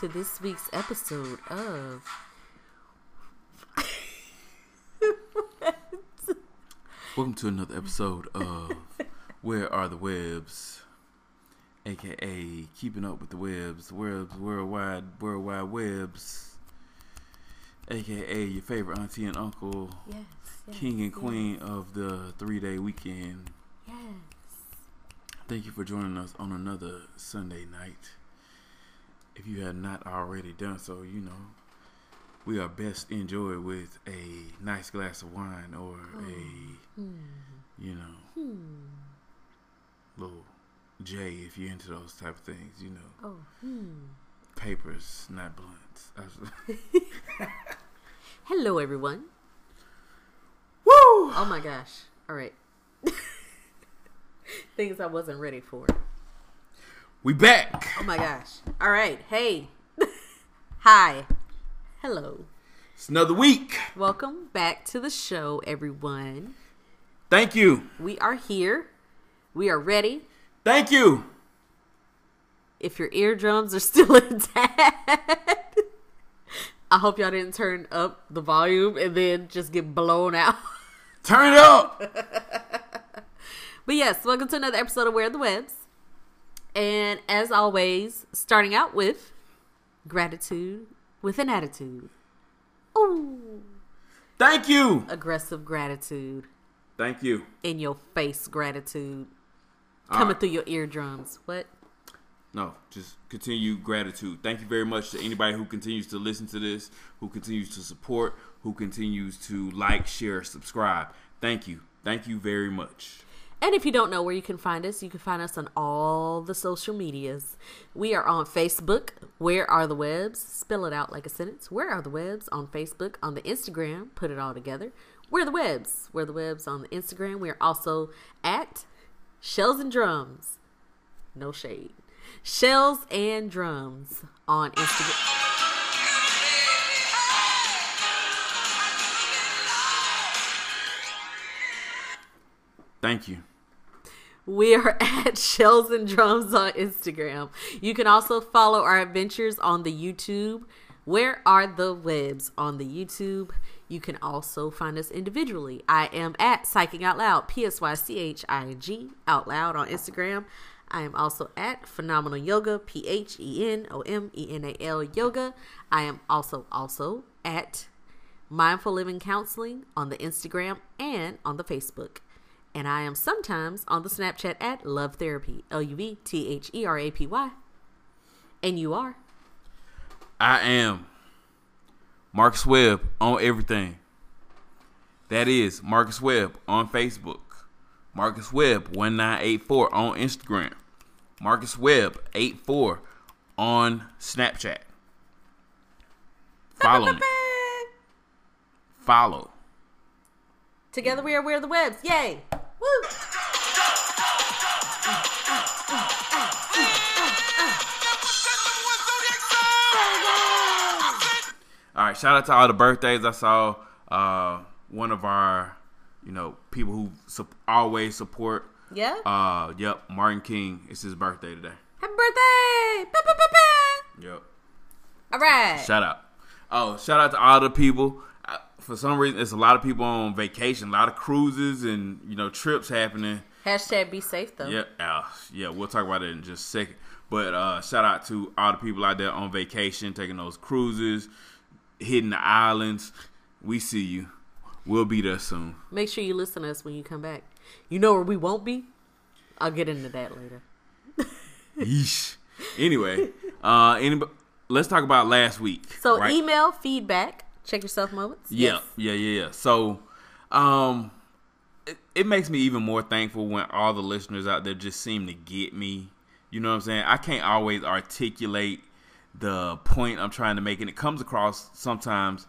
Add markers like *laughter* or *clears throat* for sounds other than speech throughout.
to this week's episode of. *laughs* Welcome to another episode of Where Are the Webbs, aka Keeping Up with the Webbs, Webs Worldwide, Worldwide Webs, aka your favorite auntie and uncle, Yes. yes king and yes, queen of the three day weekend. Yes. Thank you for joining us on another Sunday night. If you have not already done so, you know we are best enjoyed with a nice glass of wine or a, Hmm. you know, Hmm. little J if you're into those type of things, you know. Oh. Hmm. Papers, not blunts. *laughs* Hello, everyone. Woo! Oh my gosh. All right. *laughs* Things I wasn't ready for. We back. Oh my gosh. All right. Hey. *laughs* Hi. Hello. It's another week. Welcome back to the show, everyone. Thank you. We are here. We are ready. Thank you. If your eardrums are *laughs* still intact, I hope y'all didn't turn up the volume and then just get blown out. Turn it up. *laughs* But yes, welcome to another episode of Where Are the Webbs. And as always, starting out with gratitude with an attitude. Ooh, Thank you. aggressive gratitude. Thank you. In your face gratitude. All Coming right. through your eardrums. What? No, just continue gratitude. Thank you very much to anybody who continues to listen to this, who continues to support, who continues to like, share, subscribe. Thank you. Thank you very much. And if you don't know where you can find us, you can find us on all the social medias. We are on Facebook. Where are the webbs? Spell it out like a sentence. Where are the webbs on Facebook? On the Instagram, put it all together. Where are the webbs? Where the webbs on the Instagram? We are also at Shells and Drums. No shade. Shells and Drums on Instagram. Thank you. We are *laughs* at Shells and Drums on Instagram. You can also follow our adventures on the YouTube. Where are the webbs on the YouTube? You can also find us individually. I am at Psyching Out Loud, P S Y C H I G Out Loud on Instagram. I am also at Phenomenal Yoga, P H E N O M E N A L Yoga. I am also also at Mindful Living Counseling on the Instagram and on the Facebook. And I am sometimes on the Snapchat at Love Therapy, L U V T H E R A P Y. And you are. I am Marcus Webb on everything. That is Marcus Webb on Facebook. Marcus Webb 1984 on Instagram. Marcus Webb 84 on Snapchat. Follow me. *laughs* Follow. Together we are Where the Webbs. Yay! Woo! All right, shout out to all the birthdays. I saw uh, one of our, you know, people who su- always support. Yeah? Uh, yep, Martin King. It's his birthday today. Happy birthday! Ba, ba, ba, ba. Yep. All right. Shout out. Oh, shout out to all the people. For some reason, it's a lot of people on vacation, a lot of cruises and you know trips happening. Hashtag be safe though. Yeah, uh, yeah, we'll talk about it in just a second. But uh, shout out to all the people out there on vacation, taking those cruises, hitting the islands. We see you. We'll be there soon. Make sure you listen to us when you come back. You know where we won't be? I'll get into that later. *laughs* Yeesh. Anyway, uh, anybody, let's talk about last week. So right? email feedback. Check yourself moments. Yeah, Yes. yeah, yeah, yeah. So, um, it, it makes me even more thankful when all the listeners out there just seem to get me. You know what I'm saying? I can't always articulate the point I'm trying to make, and it comes across sometimes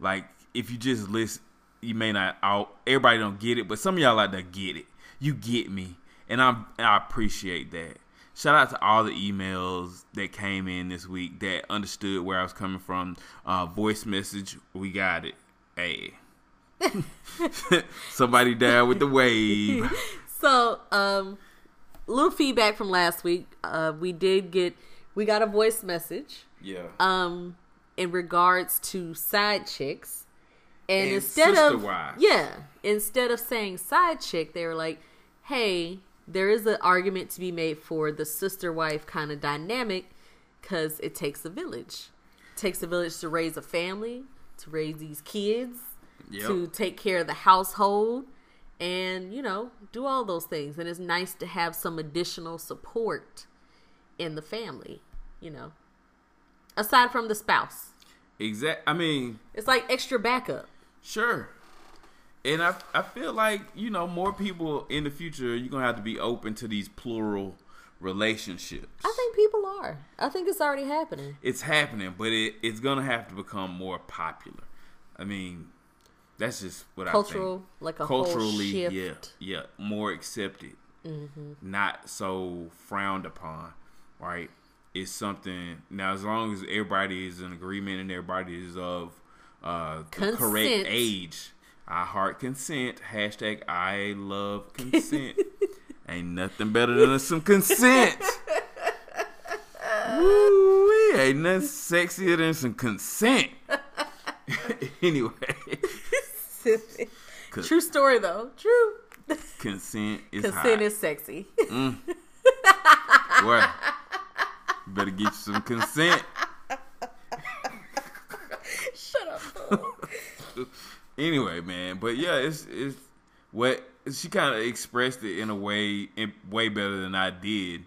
like if you just listen, you may not. All everybody don't get it, but some of y'all out there get it. You get me, and I'm I appreciate that. Shout out to all the emails that came in this week that understood where I was coming from. Uh, voice message, we got it. Hey, *laughs* somebody down with the wave. *laughs* So, um, little feedback from last week. Uh, we did get we got a voice message Yeah. um in regards to side chicks and, And instead of wives. yeah instead of saying side chick they were like hey there is an argument to be made for the sister wife kind of dynamic because it takes a village it takes a village to raise a family to raise these kids Yep. to take care of the household and you know do all those things and it's nice to have some additional support in the family you know aside from the spouse Exact. I mean, it's like extra backup Sure. And I I feel like, you know, more people in the future you're gonna have to be open to these plural relationships. i think people are i think it's already happening it's happening, but it, it's gonna have to become more popular. I mean, that's just what cultural I think. like a Culturally, yeah, shift yeah, more accepted, Mm-hmm. not so frowned upon, right? It's something now. As long as everybody is in agreement and everybody is of uh, the correct age, I heart consent. Hashtag I love *laughs* consent. Ain't nothing better than some consent. Woo, ain't nothing sexier than some consent. *laughs* anyway, *laughs* true story though true consent is consent hot. is sexy mm. Boy, you better get you some consent. shut up Anyway, man, but yeah, it's it's what she kind of expressed it in a way in, way better than I did.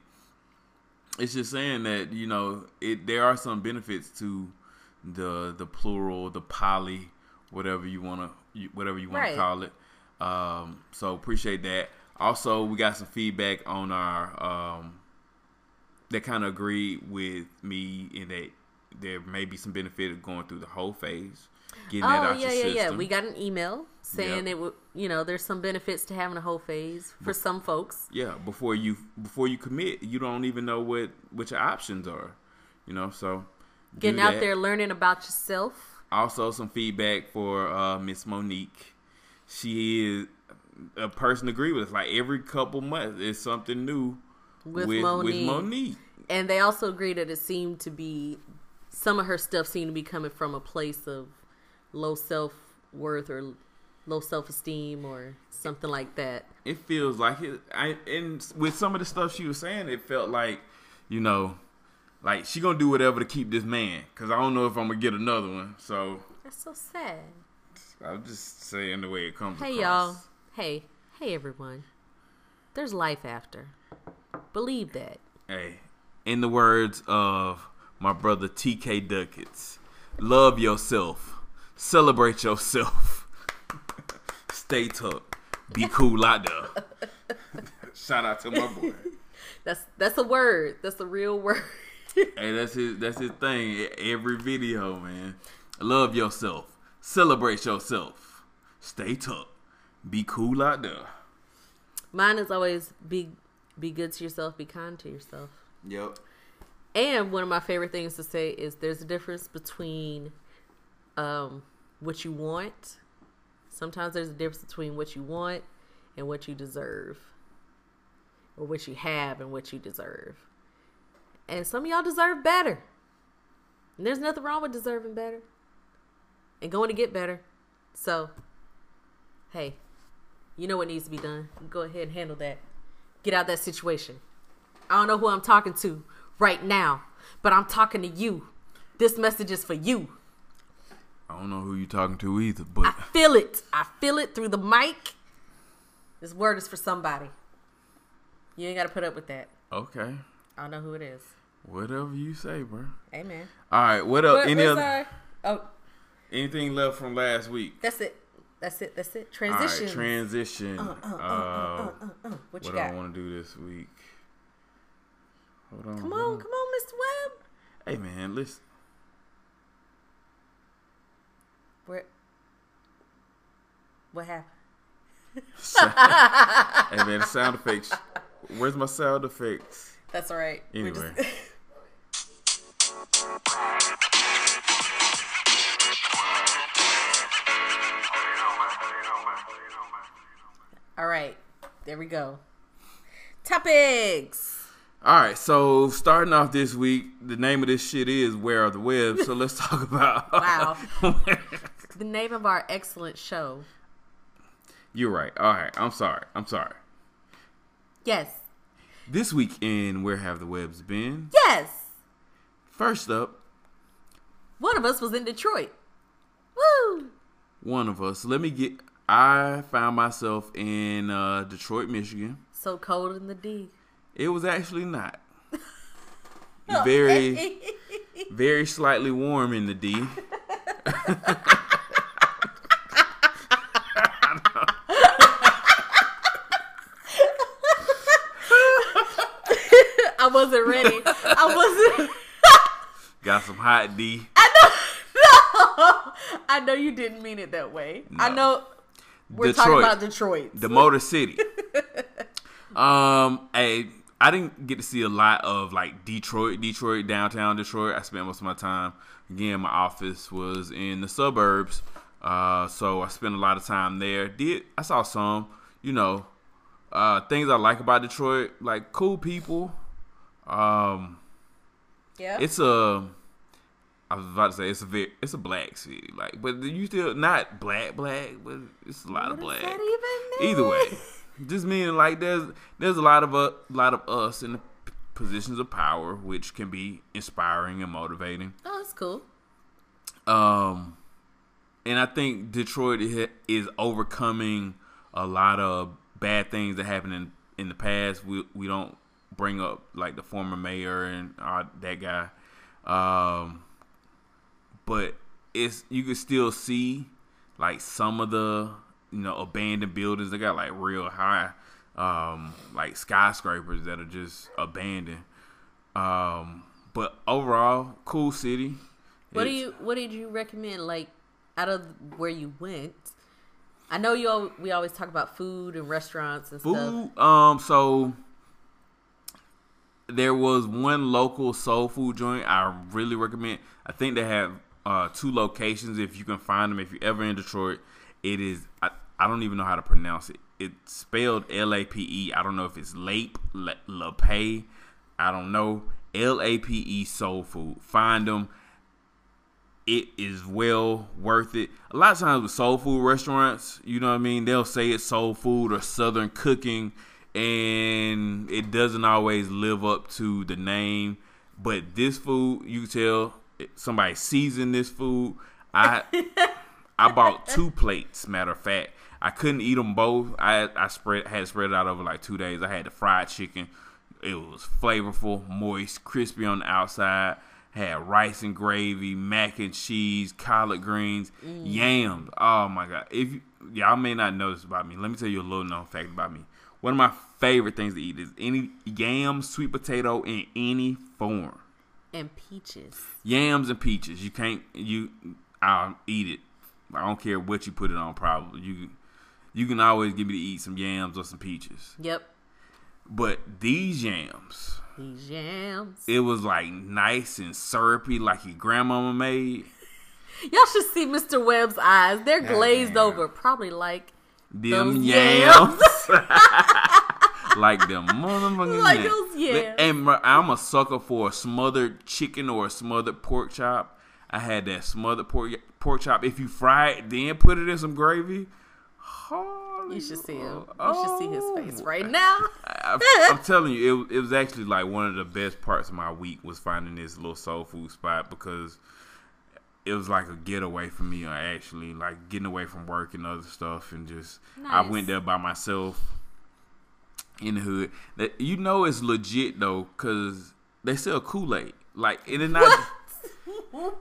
It's just saying that you know it there are some benefits to the the plural, the poly, whatever you want to whatever you want Right. to call it. Um, so appreciate that. Also, we got some feedback on our um, that kind of agreed with me in that there may be some benefit of going through the whole phase, getting that oh out yeah yeah yeah system. we got an email saying Yep. it would you know there's some benefits to having a whole phase for some folks yeah before you before you commit you don't even know what what your options are you know so getting out that. there learning about yourself also some feedback for uh miss monique she is a person to agree with us like every couple months is something new With with Monique. monique and they also agree that it seemed to be some of her stuff seemed to be coming from a place of low self worth or low self esteem or something like that. it feels like it I and with some of the stuff she was saying it felt like you know like she gonna do whatever to keep this man because i don't know if i'm gonna get another one so That's so sad. i'm just saying the way it comes Hey across. y'all. Hey, hey everyone. There's life after. Believe that. Hey, in the words of my brother TK Duckets, love yourself, celebrate yourself, *laughs* stay tucked, be cool out there. Shout out to my boy. That's that's a word. That's a real word. *laughs* Hey, that's his that's his thing. Every video, man. Love yourself, celebrate yourself, stay tucked, be cool out there. Mine is always be be good to yourself, be kind to yourself. Yep. And one of my favorite things to say is there's a difference between um, what you want. Sometimes there's a difference between what you want and what you deserve, or what you have and what you deserve. And some of y'all deserve better. And there's nothing wrong with deserving better and going to get better. So, hey, you know what needs to be done. Go ahead and handle that. Get out that situation. I don't know who I'm talking to right now, but I'm talking to you. This message is for you. I don't know who you're talking to either, but I feel it. I feel it through the mic. This word is for somebody. You ain't got to put up with that. okay. I don't know who it is. Whatever you say, bro. Amen. All right, what up? Any other our- Oh, anything left from last week? that's it. That's it. That's it. All right, Transition. transition. Uh, what you got? what got? I want to do this week? Hold on. Come hold on, come on, Mr. Webb. Hey man, listen. Where? What happened? *laughs* hey man, the sound effects. Where's my sound effects? That's all right. Anyway. *laughs* All right. There we go. Topics. All right, so starting off this week, the name of this shit is Where Are the Webbs. So let's talk about. Wow. *laughs* the name of our excellent show. You're right. All right, I'm sorry. I'm sorry. Yes. This week in Where Have the Webbs Been? Yes. First up, One of us was in Detroit. Woo! one of us. Let me get. I found myself in uh, Detroit, Michigan. So cold in the D. It was actually not. *laughs* Very, very slightly warm in the D. *laughs* wasn't ready. I wasn't. *laughs* Got some hot D. I know. *laughs* No. I know you didn't mean it that way. I know we're talking about Detroit. the Motor City. *laughs* um, hey, I didn't get to see a lot of like Detroit, Detroit, downtown Detroit. I spent most of my time. Again, my office was in the suburbs, uh, so I spent a lot of time there. Did I saw some, you know, uh, things I like about Detroit, like cool people. Um, yeah. it's a. I was about to say it's a very, it's a black city, like, but you still not black black, but it's a lot of What does black. that even mean? Either way, *laughs* just meaning like there's there's a lot of a lot of us in the positions of power, which can be inspiring and motivating. Oh, that's cool. Um, and I think Detroit is overcoming a lot of bad things that happened in in the past. We we don't bring up like the former mayor and uh, that guy, um, but it's you can still see like some of the you know abandoned buildings. They got like real high, um, like skyscrapers that are just abandoned. Um, but overall, cool city. What do you What did you recommend? Like out of where you went, I know you. Al- we always talk about food and restaurants and stuff. Food. Um. So there was one local soul food joint I really recommend. I think they have uh, two locations. If you can find them, if you're ever in Detroit, it is. I, I don't even know how to pronounce it. It's spelled L A P E. I don't know if it's Lape, La, La I don't know. L A P E Soul Food. Find them it is well worth it. A lot of times with soul food restaurants, you know what I mean, they'll say it's soul food or southern cooking and it doesn't always live up to the name. But this food, you can tell somebody seasoned this food. I *laughs* I bought two plates, matter of fact. I couldn't eat them both. I I spread had spread it out over like 2 days. I had the fried chicken. It was flavorful, moist, crispy on the outside had rice and gravy, mac and cheese, collard greens, mm. yams. Oh my god! If you, y'all may not know this about me, let me tell you a little known fact about me. One of my favorite things to eat is any yam, sweet potato in any form. and peaches. Yams and peaches. You can't. You. I'll eat it. I don't care what you put it on. Probably you. You can always get me to eat some yams or some peaches. Yep, But these yams, these jams. it was like nice and syrupy, like your grandmama made. Y'all should see Mr. Webb's eyes. They're glazed damn. over, probably like Them yams. *laughs* like them motherfucking Like yams. those yams. And I'm a sucker for a smothered chicken or a smothered pork chop. I had that smothered pork pork chop. If you fry it, then put it in some gravy. Holy you should see him. You oh. should see his face right now. I, I'm telling you, it, it was actually like one of the best parts of my week was finding this little soul food spot because it was like a getaway for me. Or actually, like getting away from work and other stuff, and just I went there by myself in the hood. That you know it's legit though, because they sell Kool Aid. Like it is not.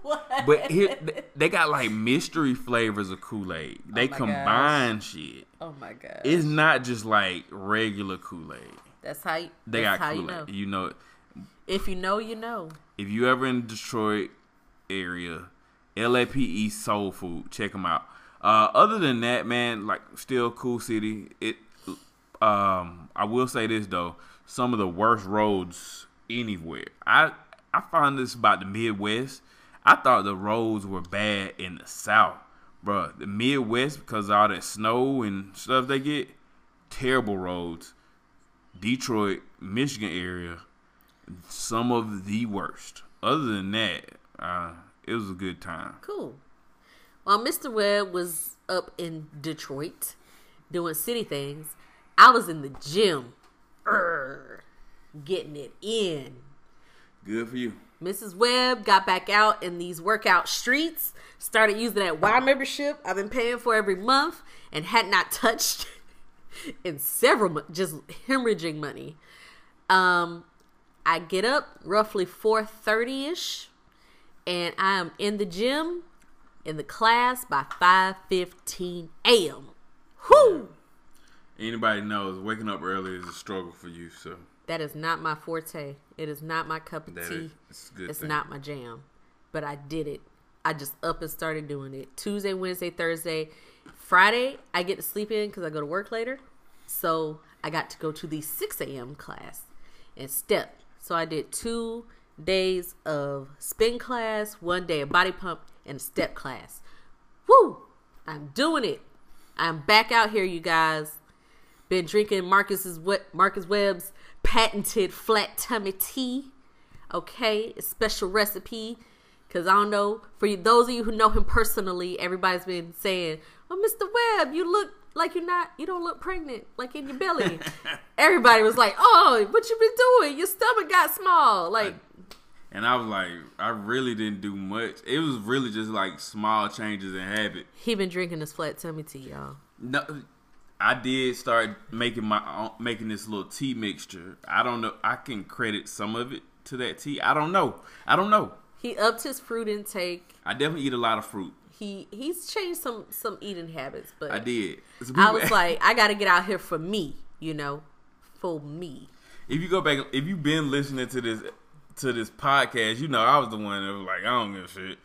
what? But here they- got like mystery flavors of Kool Aid. Oh they Oh combine shit. oh my god, It's not just like regular Kool Aid. that's how you. They got how you Kool know. Aid. You know, If you know, you know. if you ever in Detroit area, LAPE Soul Food, check them out. Uh, other than that, man, like still cool city. It, um, I will say this though, some of the worst roads anywhere. I I find this about the Midwest. I thought the roads were bad in the South, Bruh, The Midwest because of all that snow and stuff they get, terrible roads. Detroit, Michigan area, some of the worst. Other than that, uh, it was a good time. Cool. While Mr. Webb was up in Detroit doing city things, I was in the gym, Urgh, getting it in. Good for you. Mrs. Webb got back out in these workout streets, started using that Y membership I've been paying for every month and had not touched *laughs* in several months, just hemorrhaging money. Um, I get up roughly 4:30 ish, and I am in the gym in the class by 5:15 a.m. Whoo! Anybody knows waking up early is a struggle for you, so That is not my forte. It is not my cup of that tea. is it's It's not my jam. But I did it. I just up and started doing it. Tuesday, Wednesday, Thursday, Friday, I get to sleep in because I go to work later. So I got to go to the 6 a.m. class and step. So I did two days of spin class, one day of body pump, and step class. Woo! I'm doing it. I'm back out here, you guys. Been drinking Marcus's what Marcus Webb's patented flat tummy tea. Okay, a special recipe. Cause I don't know for you, those of you who know him personally, everybody's been saying, "Oh, Mr. Webb, you look like you're not, you don't look pregnant, like in your belly." *laughs* Everybody was like, "Oh, what you been doing? Your stomach got small." Like, And I was like, I really didn't do much. It was really just like small changes in habit. he been drinking this flat tummy tea, y'all. No, I did start making my own, making this little tea mixture. I don't know. I can credit some of it to that tea. I don't know. I don't know. He upped his fruit intake. I definitely eat a lot of fruit. He he's changed some some eating habits, but I did. I was *laughs* like, I got to get out here for me, you know, for me. if you go back, if you've been listening to this to this podcast, you know I was the one that was like, I don't give a shit.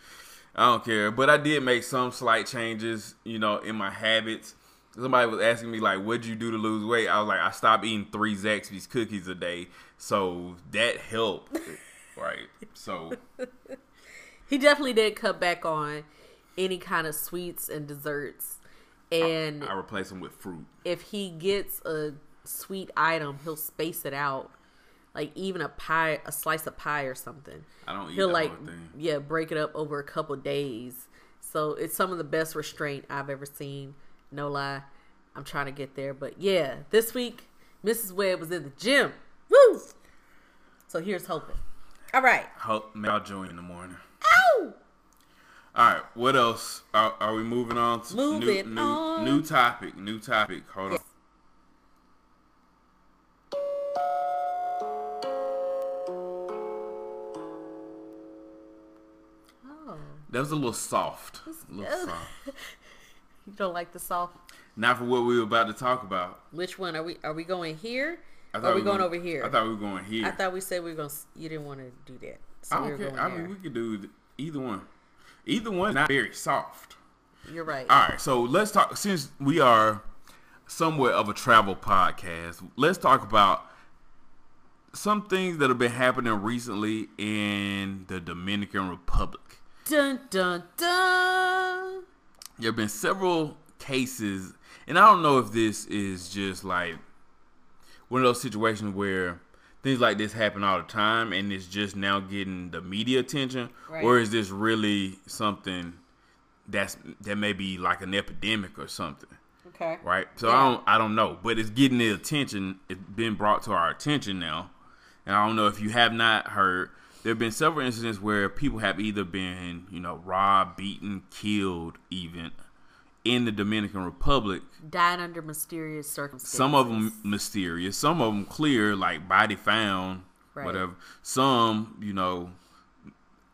I don't care. But I did make some slight changes, you know, in my habits. Somebody was asking me like, "What'd you do to lose weight?" I was like, "I stopped eating three Zaxby's cookies a day, so that helped." *laughs* right. So He definitely did cut back on any kind of sweets and desserts. And I replace them with fruit. if he gets a sweet item, he'll space it out. Like even a pie, a slice of pie or something. I don't eat He'll like, yeah, break it up over a couple days. So it's some of the best restraint I've ever seen. No lie, I'm trying to get there. But yeah, this week Mrs. Webb was in the gym. Woo! So here's hoping. All right. Hope y'all join in the morning. All right, what else? Are, are we moving on to Moving new, new, on. new topic? New topic. Hold on. Oh, That was a little soft. A little soft. *laughs* you don't like the soft? Not for what we were about to talk about. Which one are we? Are we going here? I Or are we were going over here? I thought we were going here. I thought we said we were going. You didn't want to do that, so I don't were care. I mean, we could do either one. Either one not very soft. You're right. All right, so let's talk. Since we are somewhat of a travel podcast, let's talk about some things that have been happening recently in the Dominican Republic. Dun dun dun. There have been several cases, and I don't know if this is just like one of those situations where things like this happen all the time and it's just now getting the media attention, Right. or is this really something that's that may be like an epidemic or something? Okay. right? So Yeah. I don't I don't know, but it's getting the attention. It's been brought to our attention now, and I don't know if you have not heard. There have been several incidents where people have either been, you know, robbed, beaten, killed, even in the Dominican Republic. Died under mysterious circumstances. Some of them mysterious, some of them clear, like body found, Right. whatever. Some, you know,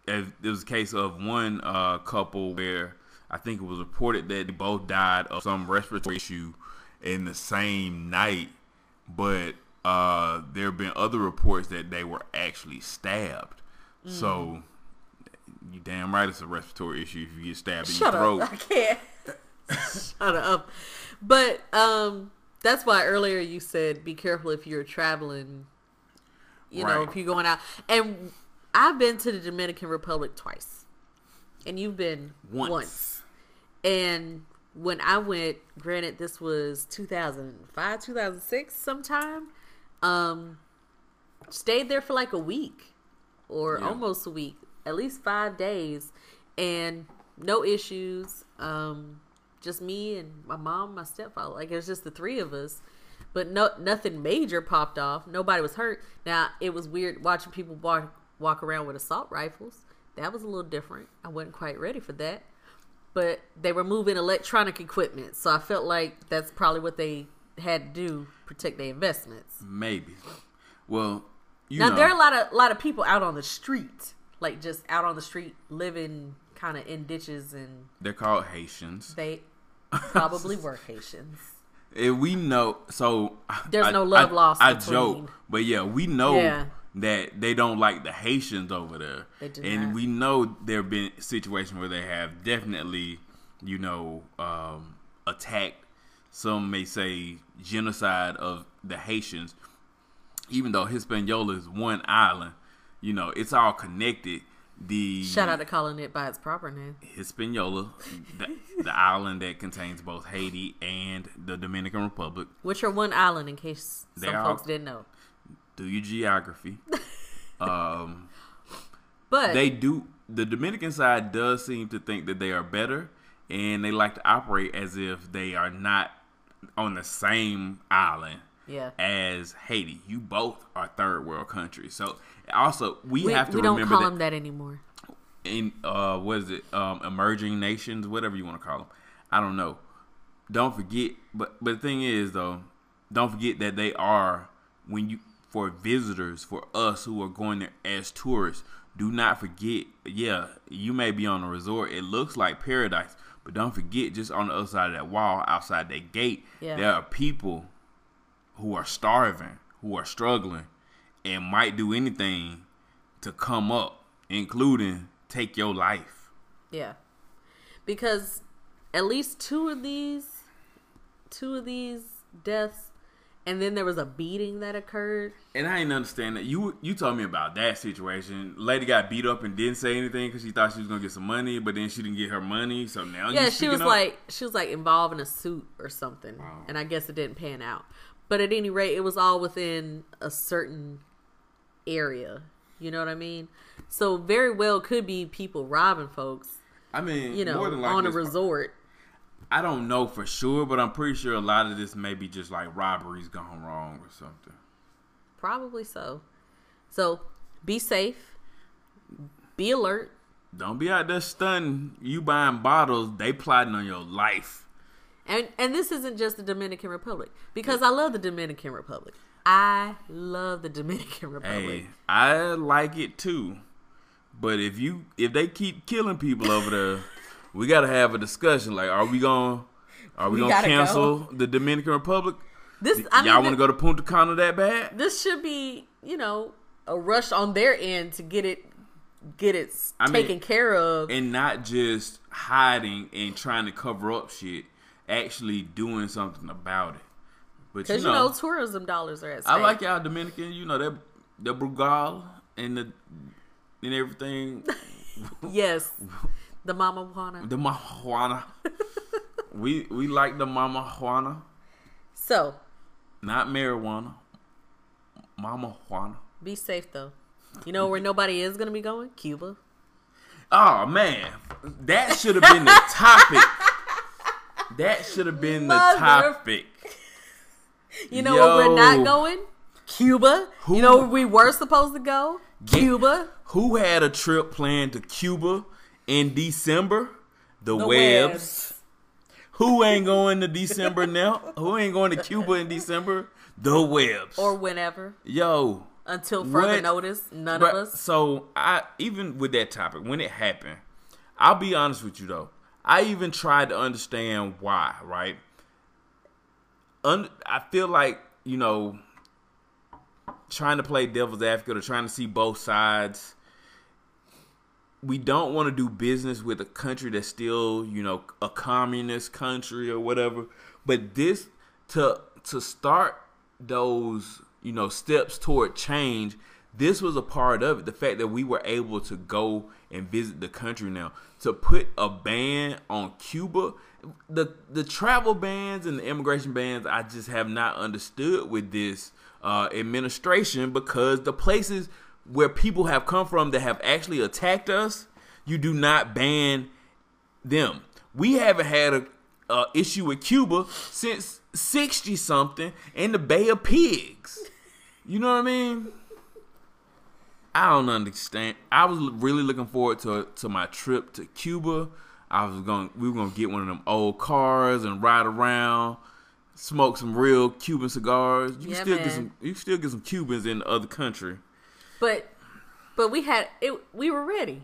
as there was a case of one uh, couple where I think it was reported that they both died of some respiratory issue in the same night, but uh, there have been other reports that they were actually stabbed. Mm. So you damn right it's a respiratory issue if you get stabbed in Shut your throat. up! I can't. Shut up. But um, that's why earlier you said be careful if you're traveling. You know, if you're going out, and I've been to the Dominican Republic twice, and you've been Once. once. And when I went, granted this was 2005, 2006 sometime, um stayed there for like a week or Yeah. almost a week, at least five days, and no issues. Um, just me and my mom, my stepfather. Like it was just the three of us, but no, nothing major popped off. Nobody was hurt. Now it was weird watching people walk walk around with assault rifles. That was a little different. I wasn't quite ready for that. But they were moving electronic equipment, so I felt like that's probably what they had to do protect their investments. Maybe. Well, you now know, there are a lot of lot of people out on the street, like just out on the street living kind of in ditches, and they're called Haitians. they probably were Haitians. And we know, so There's I- no love I, lost I joke, but yeah, we know Yeah. that they don't like the Haitians over there, They do and not. we know there have been situations where they have definitely, you know, um, attacked. Some may say genocide of the Haitians, even though Hispaniola is one island. You know, it's all connected. The Shout out to calling it by its proper name. Hispaniola, the, the island that contains both Haiti and the Dominican Republic. Which are one island, in case some folks didn't know. Do your geography. *laughs* um, But they do. The Dominican side does seem to think that they are better, and they like to operate as if they are not on the same island yeah, as Haiti. You both are third world countries, so also we, we, have to we don't remember call that them that anymore. in uh what is it um emerging nations whatever you want to call them i don't know don't forget but but the thing is though don't forget that they are when you for visitors for us who are going there as tourists do not forget yeah you may be on a resort it looks like paradise but don't forget just on the other side of that wall outside that gate Yeah. there are people who are starving who are struggling and might do anything to come up, including take your life. Yeah, because at least two of these, two of these deaths, and then there was a beating that occurred. And I didn't understand that. You you told me about that situation. Lady got beat up and didn't say anything because she thought she was gonna get some money, but then she didn't get her money. So now yeah she was up? like she was like involved in a suit or something Wow. and i guess it didn't pan out but at any rate it was all within a certain area. You know what i mean? So very well could be people robbing folks I mean, you know more than likely, on a resort. I don't know for sure, but I'm pretty sure a lot of this may be just like robberies gone wrong or something. probably so. So be safe. Be alert. Don't be out there stunning. You buying bottles, they plotting on your life. and and this isn't just the dominican republic because i love the dominican republic i love the dominican *laughs* republic Hey, I like it too. But if you if they keep killing people over there, we gotta have a discussion. Like, are we gonna are we, We gonna cancel go. the Dominican Republic? this I mean, Y'all want to go to Punta Cana that bad? this should be you know a rush on their end to get it get it I mean, taken care of And not just hiding and trying to cover up shit, actually doing something about it. But you because know, you know, tourism dollars are at stake. I like y'all Dominican. You know that the Brugal and the and everything. *laughs* yes the mama wanna The marijuana. *laughs* we we like the mama Juana, so not marijuana. Mama Juana. be safe though you know where nobody is gonna be going cuba Oh man, that should have been the topic. *laughs* That should have been the topic. You know where we're not going cuba Who- you know where we were supposed to go cuba Who had a trip planned to Cuba in December? The, The Webbs. Webbs. Who ain't going to December now? Who ain't going to Cuba in December? The Webbs. or whenever Yo, until further What? notice none of us So I even with that topic, when it happened, I'll be honest with you though. I even tried to understand why, right? Un- I feel like, you know, trying to play devil's advocate or trying to see both sides. We don't want to do business with a country that's still, you know, a communist country or whatever. But this to to start those, you know, steps toward change, this was a part of it. The fact that we were able to go and visit the country now. To put a ban on Cuba, the the travel bans and the immigration bans, I just have not understood with this uh, administration because the places where people have come from that have actually attacked us, you do not ban them. We haven't had a, a issue with Cuba since sixty something in the Bay of Pigs. You know what I mean? I don't understand. I was really looking forward to to my trip to Cuba. I was going. We were gonna get one of them old cars and ride around, smoke some real Cuban cigars. You Yeah, can still man. get some. You can still get some Cubans in the other country. But but we had it. We were ready.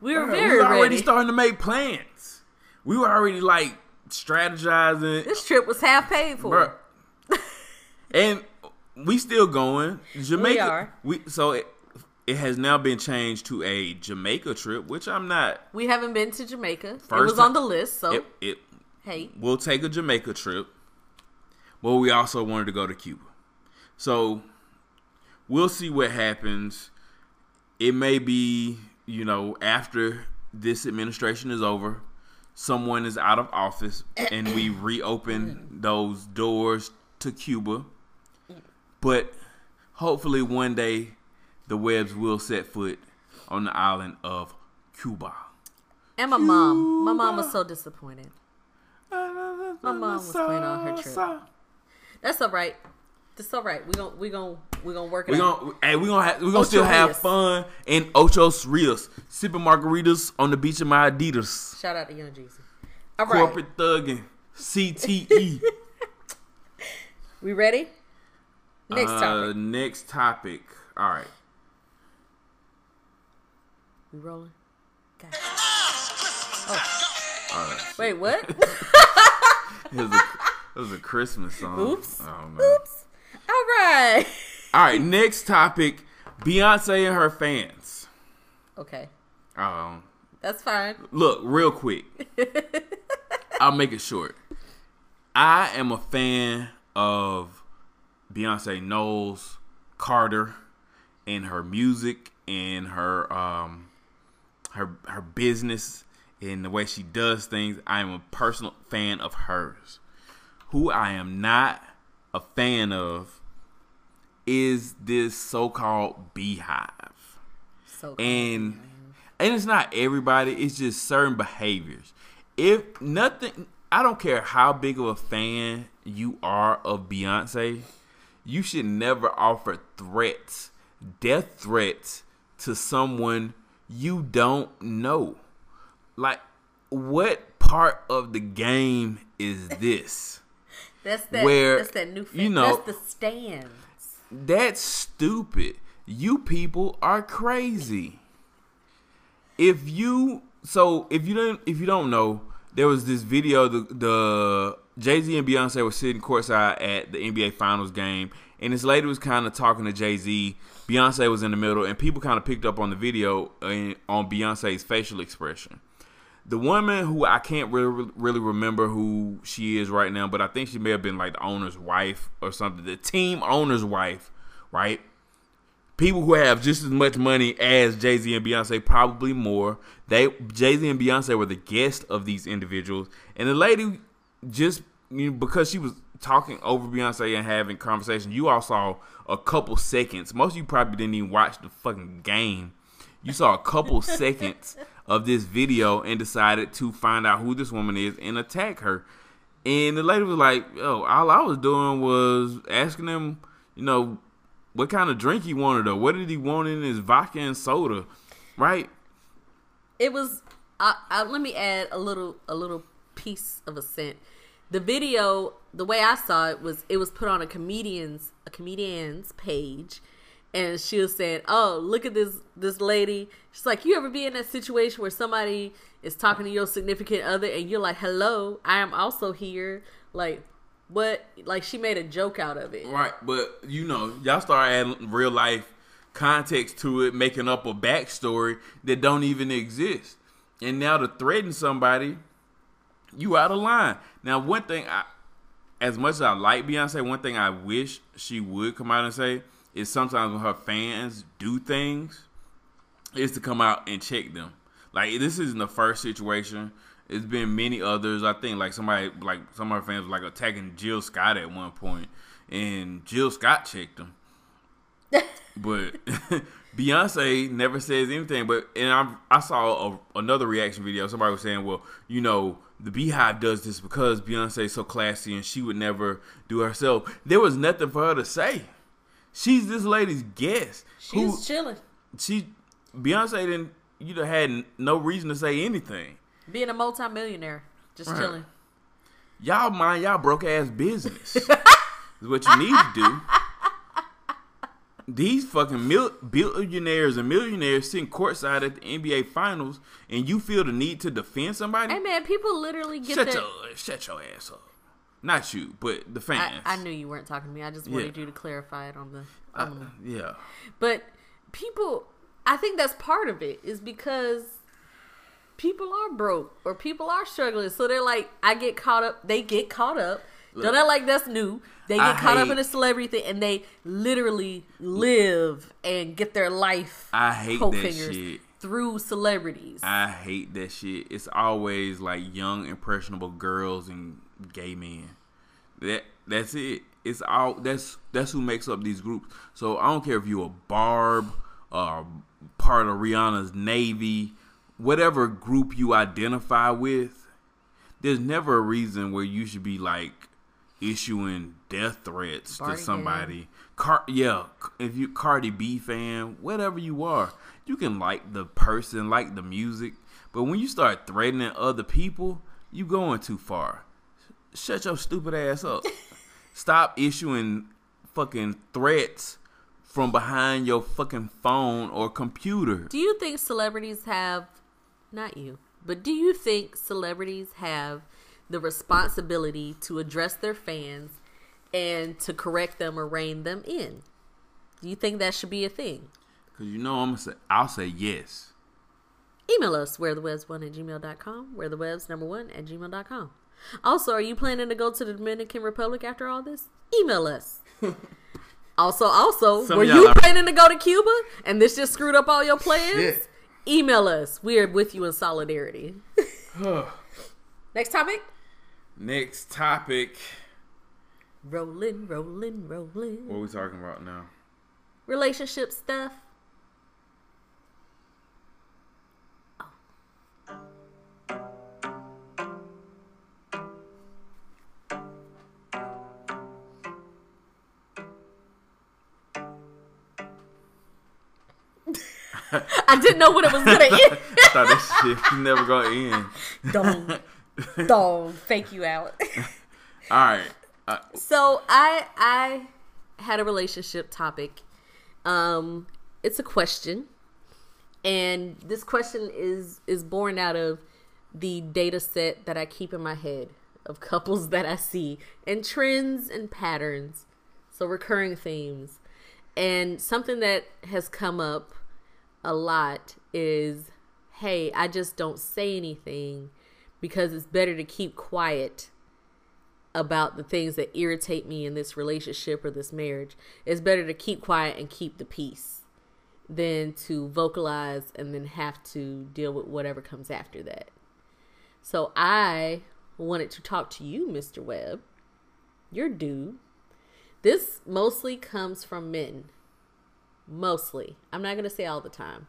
We were very we were already ready. starting to make plans. We were already like strategizing. this trip was half paid for. And we still going. Jamaica. are. We so it, it has now been changed to a Jamaica trip, which I'm not. We haven't been to Jamaica. it First was on the list, so It, it hey, we'll take a Jamaica trip, but we also wanted to go to Cuba. So we'll see what happens. It may be, you know, after this administration is over, someone is out of office and we reopen those doors to Cuba. But hopefully one day the webbs will set foot on the island of Cuba. and my mom. My mom was so disappointed. My mom was planning on her trip. That's all right. That's all right. We gon' we gon' we gonna work it We out. gonna hey, we gonna have, we gonna Ocho still have Rios. fun in Ochos Rios, sipping margaritas on the beach of my Adidas, Shout out to Young Jeezy. All right, corporate thugging, CTE. *laughs* we ready? Next Uh, topic. Next topic. All right. We rolling. Okay. All right. Wait, what? *laughs* It was a, it was a Christmas song. Oops. I don't know. Oops. All right. All right. Next topic. Beyonce and her fans. Okay, Um, that's fine. look, real quick. *laughs* I'll make it short. I am a fan of Beyonce Knowles Carter and her music and her um her her business and the way she does things. I am a personal fan of hers. Who I am not a fan of is this so-called BeyHive So and and it's not everybody it's just certain behaviors if nothing i don't care how big of a fan you are of beyonce you should never offer threats death threats to someone you don't know like what part of the game is this *laughs* that's that. where, that's that new. Fan. you know- that's the stands. That's stupid. You people are crazy. If you so if you don't if you don't know, there was this video the the Jay Z and Beyonce were sitting courtside at the NBA Finals game, and this lady was kind of talking to Jay Z. Beyonce was in the middle, and people kind of picked up on the video uh, on Beyonce's facial expression. The woman who I can't really really remember who she is right now, but I think she may have been like the owner's wife or something. The team owner's wife, right? People who have just as much money as Jay Z and Beyonce, probably more. They Jay Z and Beyonce were the guest of these individuals, and the lady just you know, because she was talking over Beyonce and having conversation. You all saw a couple seconds. Most of you probably didn't even watch the fucking game. You saw a couple *laughs* seconds of this video and decided to find out who this woman is and attack her. And the lady was like, "Oh, all I was doing was asking him, you know, what kind of drink he wanted or what did he want in his vodka and soda, right? it was I, I, let me add a little a little piece of a scent the video the way i saw it was it was put on a comedian's a comedian's page and she was saying oh look at this this lady she's like you ever be in that situation where somebody is talking to your significant other and you're like hello i am also here like what like she made a joke out of it Right, but you know, y'all start adding real life context to it, making up a backstory that don't even exist. And now to threaten somebody, you out of line. Now, one thing I as much as I like Beyonce, one thing I wish she would come out and say is sometimes when her fans do things, is to come out and check them. Like this isn't the first situation. It's been many others. I think like somebody like some of her fans were like attacking Jill Scott at one and Jill Scott checked him. But *laughs* Beyonce never says anything. But and I I saw a, another reaction video. Somebody was saying, well, you know, the BeyHive does this because Beyonce's so classy and she would never do herself. There was nothing for her to say. She's this lady's guest. She's chilling. She Beyonce didn't you know had no reason to say anything. Being a multimillionaire, just right. chilling. Y'all mind y'all broke ass business. *laughs* is what you need to do. These fucking mil- billionaires and millionaires sitting courtside at the NBA Finals, and you feel the need to defend somebody. Hey man, people literally get shut their... your shut your ass up. Not you, but the fans. I, I knew you weren't talking to me. I just wanted yeah. you to clarify it on the. On the... yeah. But people, I think that's part of it is because people are broke or people are struggling. So they're like, I get caught up. They get caught up. Don't act like that's new. They get I caught hate, up in a celebrity thing and they literally live and get their life. I hate that shit through celebrities. I hate that shit. It's always like young impressionable girls and gay men. That that's it. It's all that's that's who makes up these groups. So I don't care if you're a Barb or part of Rihanna's Navy, whatever group you identify with. There's never a reason where you should be like issuing death threats to somebody. Car- yeah, if you Cardi B fan, whatever you are, you can like the person, like the music, but when you start threatening other people, you going too far shut your stupid ass up. *laughs* Stop issuing fucking threats from behind your fucking phone or computer. Do you think celebrities have not you, but do you think celebrities have the responsibility to address their fans and to correct them or rein them in? Do you think that should be a thing? Cause you know I'm gonna say I'll say yes. Email us where the webbs one at gmail.com, where the webbs number one at gmail.com. Also, are you planning to go to the Dominican Republic after all this? Email us. *laughs* also, also, Some were you are... planning to go to Cuba and this just screwed up all your plans? Shit. Email us. We are with you in solidarity. Next topic. Next topic. Rolling, rolling, rolling. What are we talking about now? Relationship stuff. *laughs* I didn't know when it was gonna end. *laughs* I thought this shit never gonna end. Don't, *laughs* don't fake you out. *laughs* All right. Uh, so I I had a relationship topic. Um, it's a question, and this question is is born out of the data set that I keep in my head of couples *laughs* that I see and trends and patterns, so recurring themes, and something that has come up a lot is hey, I just don't say anything because it's better to keep quiet about the things that irritate me in this relationship or this marriage. It's better to keep quiet and keep the peace than to vocalize and then have to deal with whatever comes after that. So I wanted to talk to you, Mr. Webb, You're dude. This mostly comes from men mostly. I'm not going to say all the time,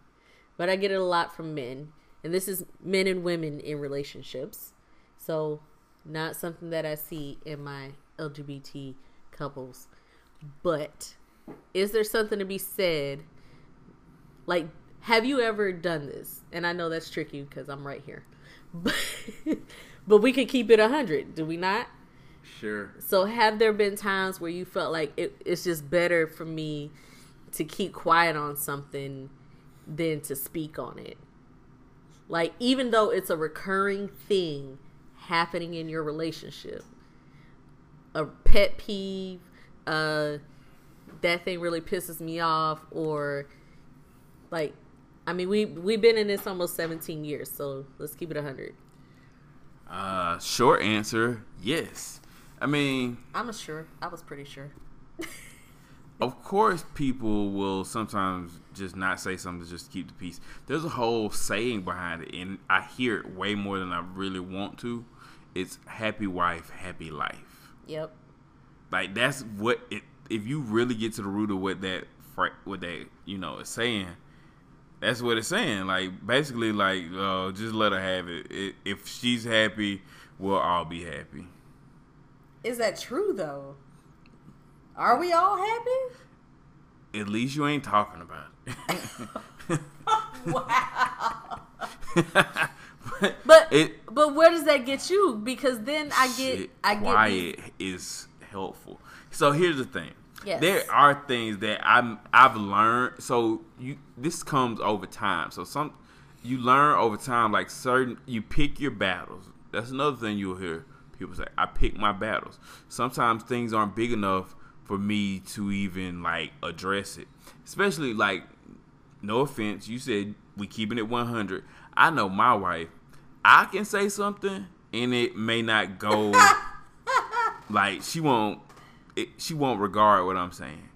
but I get it a lot from men. And this is men and women in relationships. So, not something that I see in my LGBT couples. But is there something to be said? Like, have you ever done this? And I know that's tricky because I'm right here. *laughs* But, but we can keep it 100, do we not? Sure. So, have there been times where you felt like it, it's just better for me to keep quiet on something than to speak on it. Like, even though it's a recurring thing happening in your relationship, a pet peeve, uh, that thing really pisses me off, or like, I mean, we we've been in this almost 17 years, so let's keep it 100. Uh, short answer, yes. I mean, I'm sure. I was pretty sure. *laughs* of course people will sometimes just not say something to just keep the peace. There's a whole saying behind it, and I hear it way more than I really want to. It's happy wife, happy life. Yep. Like that's what it. If you really get to the root of what that what that you know is saying, that's what it's saying. Like basically, like uh, just let her have it. it. If she's happy, we'll all be happy. Is that true though? Are we all happy? At least you ain't talking about it. *laughs* wow. *laughs* but it, but where does that get you? Because then I get I get quiet is helpful. So here's the thing. Yes. There are things that I'm I've learned. So you this comes over time. So some you learn over time like certain you pick your battles. That's another thing you'll hear people say. I pick my battles. Sometimes things aren't big enough for me to even like address it. Especially like no offense, you said we keeping it 100. I know my wife. I can say something and it may not go *laughs* like she won't it, she won't regard what I'm saying.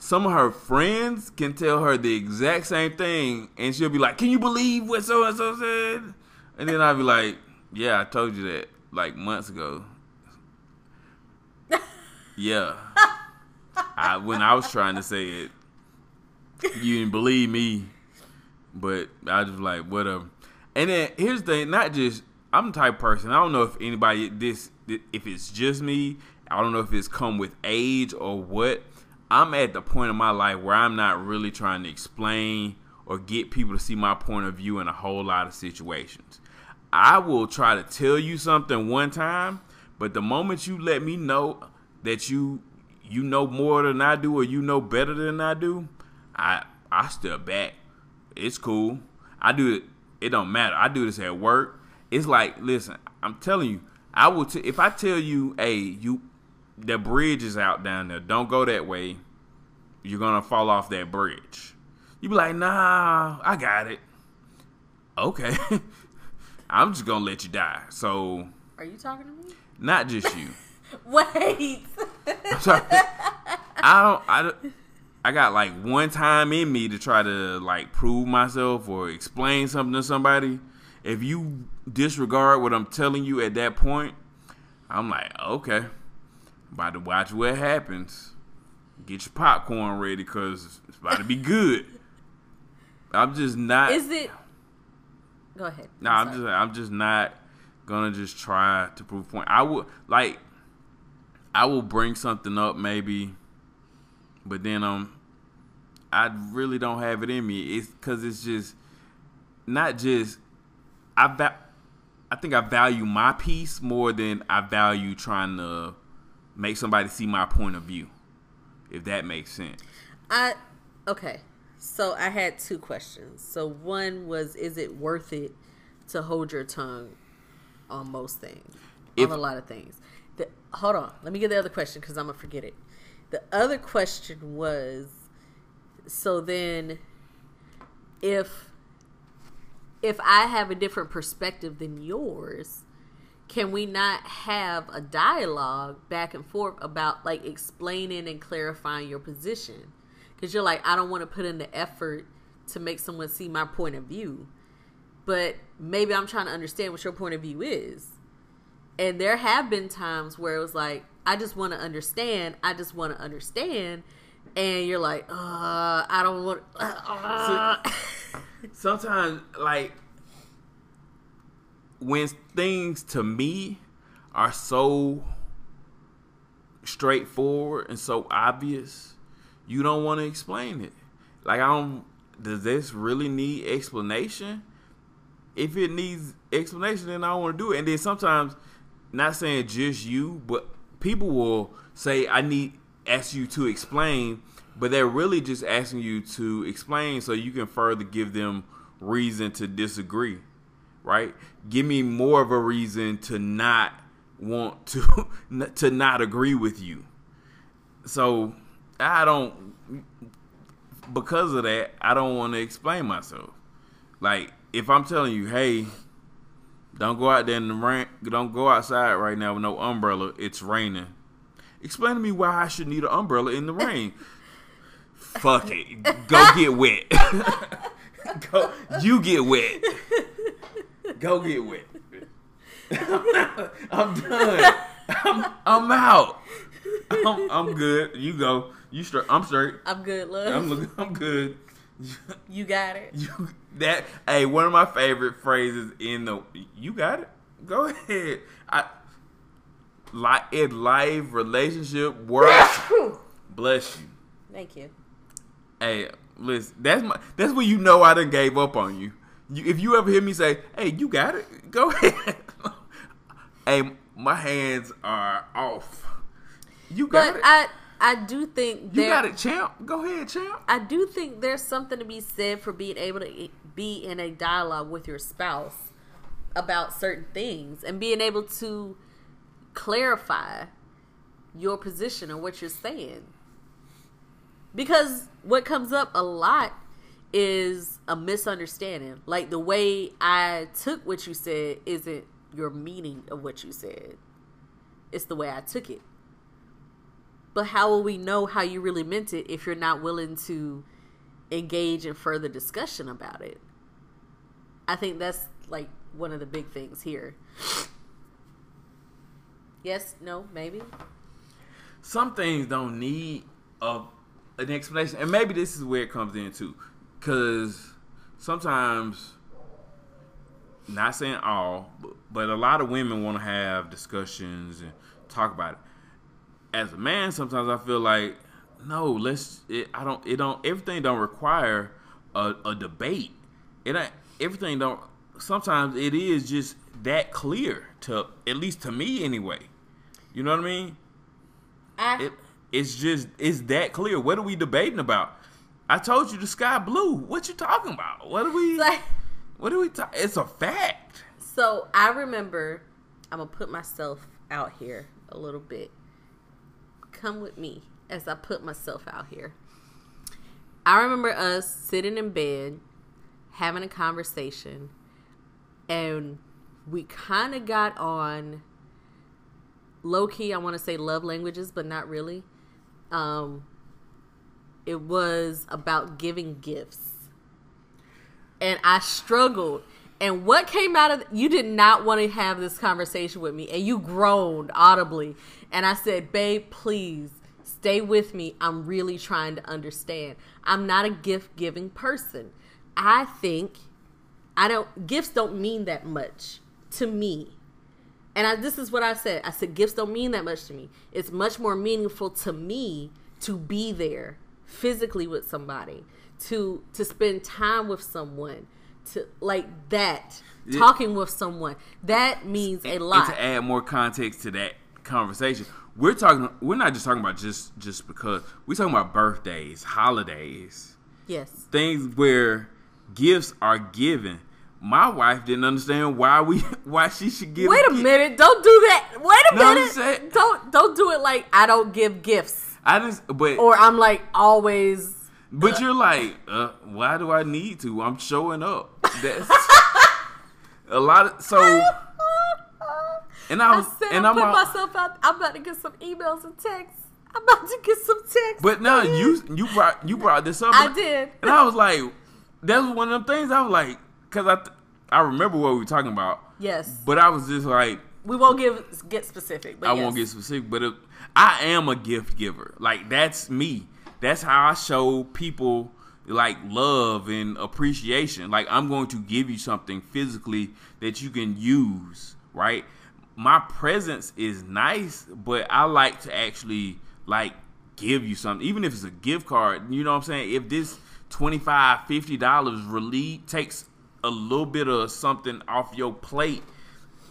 Some of her friends can tell her the exact same thing, and she'll be like, "Can you believe what so and so said?" And then I'll be like, "Yeah, I told you that like months ago." Yeah, I, when I was trying to say it, you didn't believe me, but I was like, whatever. And then here's the thing: not just I'm the type person. I don't know if anybody this if it's just me I don't know if it's come with age or what. I'm at the point in my life where I'm not really trying to explain or get people to see my point of view in a whole lot of situations. I will try to tell you something one time, but the moment you let me know that you you know more than I do or you know better than I do, I I step back. It's cool. I do it. It don't matter. I do this at work. It's like, listen, I'm telling you, I will. T- if I tell you, hey, you the bridge is out down there. Don't go that way. You're gonna fall off that bridge. You be like, nah, I got it. Okay. *laughs* I'm just gonna let you die. So Are you talking to me? Not just you. *laughs* Wait. I don't I don't I got like one time in me to try to like prove myself or explain something to somebody. If you disregard what I'm telling you at that point, I'm like, okay. About to watch what happens. Get your popcorn ready because it's about to be good. I'm just not. Is it? Go ahead. No, I'm, I'm just. I'm just not gonna just try to prove point. I would like. I will bring something up maybe, but then um, I really don't have it in me. It's because it's just not just I. Va- I think I value my piece more than I value trying to make somebody see my point of view, if that makes sense. I okay. So I had two questions. So one was, is it worth it to hold your tongue on most things, if, on a lot of things? The, hold on, let me get the other question because I'm gonna forget it. The other question was, so then, if if I have a different perspective than yours, can we not have a dialogue back and forth about like explaining and clarifying your position? Because you're like, I don't want to put in the effort to make someone see my point of view, but maybe I'm trying to understand what your point of view is. And there have been times where it was like, I just want to understand. I just want to understand. And you're like, uh, I don't want. Uh, so, *laughs* sometimes, like when things to me are so straightforward and so obvious, you don't want to explain it. Like I don't does this really need explanation? If it needs explanation, then I don't want to do it. And then sometimes, not saying just you, but people will say, I need ask you to explain, but they're really just asking you to explain so you can further give them reason to disagree right? Give me more of a reason to not want to *laughs* to not agree with you. So I don't because of that, I don't want to explain myself. Like if I'm telling you, hey, don't go out there in the rain, don't go outside right now with no umbrella. It's raining. Explain to me why I should need an umbrella in the rain. *laughs* Fuck it, go get wet. *laughs* go, you get wet. Go get wet. *laughs* I'm done. I'm, I'm out. I'm, I'm good. You go. You straight. I'm straight. I'm good, love. I'm look- I'm good. *laughs* you got it. You that hey, one of my favorite phrases in the you got it. Go ahead. I like in life, relationship, work. *coughs* bless you. Thank you. Hey, listen. That's my. That's when you know I done gave up on you. you if you ever hear me say, "Hey, you got it," *laughs* go ahead. hey, my hands are off. You got But it. I I do think you got it, champ. Go ahead, champ. I do think there's something to be said for being able to be in a dialogue with your spouse about certain things and being able to clarify your position and what you're saying. Because what comes up a lot is a misunderstanding. Like the way I took what you said isn't your meaning of what you said. It's the way I took it. But how will we know how you really meant it if you're not willing to engage in further discussion about it? I think that's like one of the big things here. Yes, no, maybe. some things don't need a, an explanation, and maybe this is where it comes in too, because sometimes, not saying all, but, but a lot of women want to have discussions and talk about it. As a man, sometimes I feel like, no, let's. It, I don't. It don't. Everything don't require a, a debate. It ain't. Everything don't. Sometimes it is just that clear to at least to me anyway. You know what I mean? I It, it's just it's that clear. What are we debating about? I told you the sky blue. What you talking about? What are we? *laughs* like What are we? Ta- it's a fact. so I remember I'm gonna put myself out here a little bit. Come with me as I put myself out here. I remember us sitting in bed having a conversation and we kind of got on low key I want to say love languages but not really. Um it was about giving gifts. And I struggled. And what came out of you did not want to have this conversation with me and you groaned audibly. And I said, "Babe, please stay with me. I'm really trying to understand. I'm not a gift-giving person. I think I don't gifts don't mean that much to me. And I, this is what I said. I said gifts don't mean that much to me. It's much more meaningful to me to be there physically with somebody, to to spend time with someone, to like that, Yeah. talking with someone. That means a lot. to add more context to that conversation, we're talking. We're not just talking about just just because. We're talking about birthdays, holidays, yes. things where gifts are given. My wife didn't understand why we *laughs* why she should give. Wait a gift. minute. Don't do that. Wait a No, minute. saying- Don't don't do it like I don't give gifts I just but or I'm like always But you're like, uh, why do I need to? I'm showing up. That's *laughs* a lot of so. And I I was, said and I I'm put all- myself out. I'm about to get some emails and texts. I'm about to get some texts. But no, you you brought you brought this up. I did. and I was like, that was one of them things. I was like, because I th- I remember what we were talking about, Yes, but I was just like, we won't give get specific. But I yes. won't get specific, but it, I am a gift giver. Like that's me. That's how I show people like love and appreciation. Like I'm going to give you something physically that you can use, right? My presence is nice, but I like to actually like give you something, even if it's a gift card. You know what I'm saying? If this 25 50 dollars really takes a little bit of something off your plate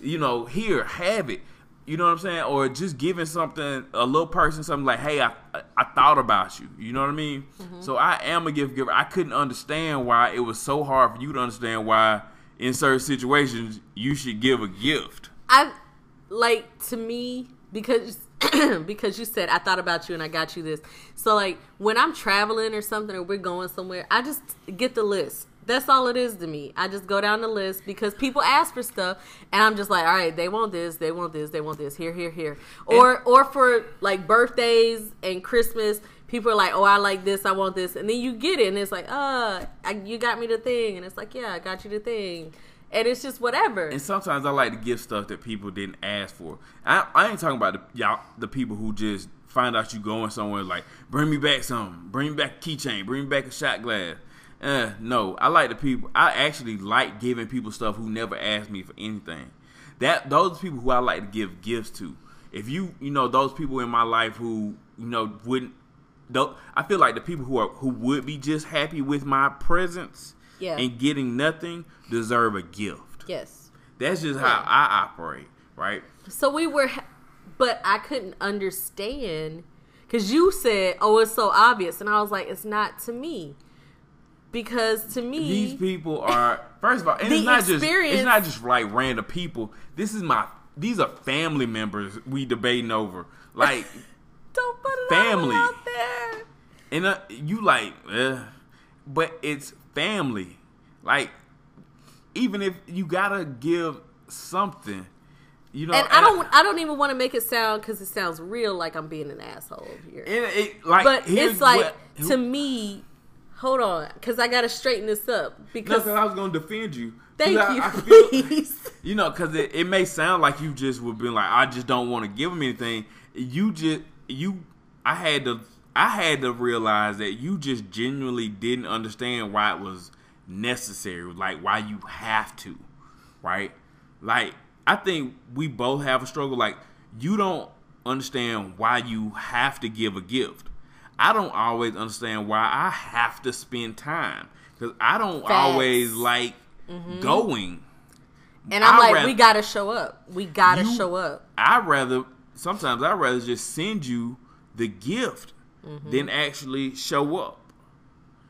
you know, here, have it. You know what I'm saying? Or just giving something, a little person something like, hey, I, I thought about you. You know what I mean? Mm-hmm. So I am a gift giver. I couldn't understand why it was so hard for you to understand why in certain situations you should give a gift. I like to me because *clears throat* because you said I thought about you and I got you this. So like when I'm traveling or something or we're going somewhere, I just get the list. That's all it is to me. I just go down the list because people ask for stuff and I'm just like, all right, they want this, they want this, they want this, here, here, here. Or or for like birthdays and Christmas, people are like, oh, I like this, I want this, and then you get it and it's like, uh, I, you got me the thing, and it's like, yeah, I got you the thing. And it's just whatever. And sometimes I like to give stuff that people didn't ask for. I, I ain't talking about the y'all the people who just find out you going somewhere like bring me back something, bring me back a keychain, bring me back a shot glass. Uh, no, I like the people. I actually like giving people stuff who never asked me for anything. That those people who I like to give gifts to. If you you know those people in my life who you know wouldn't. I feel like the people who are who would be just happy with my presence Yeah. and getting nothing deserve a gift. yes. That's just how I operate, right? So we were, but I couldn't understand because you said, "Oh, it's so obvious," and I was like, "It's not to me." Because to me, These people are *laughs* first of all, and it's not just it's not just like random people. This is my these are family members we debating over. Like *laughs* don't put it Family. out there. and uh, you like, eh, but it's family. Like even if you gotta give something, you know. And I don't, I don't even want to make it sound because it sounds real like I'm being an asshole here. And it, like, But it's like what- to me. Hold on, because I got to straighten this up. Because because I was gonna defend you. thank I- you, I feel- *laughs* please. You know, because it, it may sound like you just would be like, I just don't want to give him anything. You just you, I had to, I had to realize that you just genuinely didn't understand why it was necessary, like why you have to, right? Like I think we both have a struggle. Like you don't understand why you have to give a gift. I don't always understand why I have to spend time because I don't Facts. always like mm-hmm. going. And I'm I'd like, rather- we got to show up. We got to You- show up. I'd rather sometimes I'd rather just send you the gift Mm-hmm. than actually show up.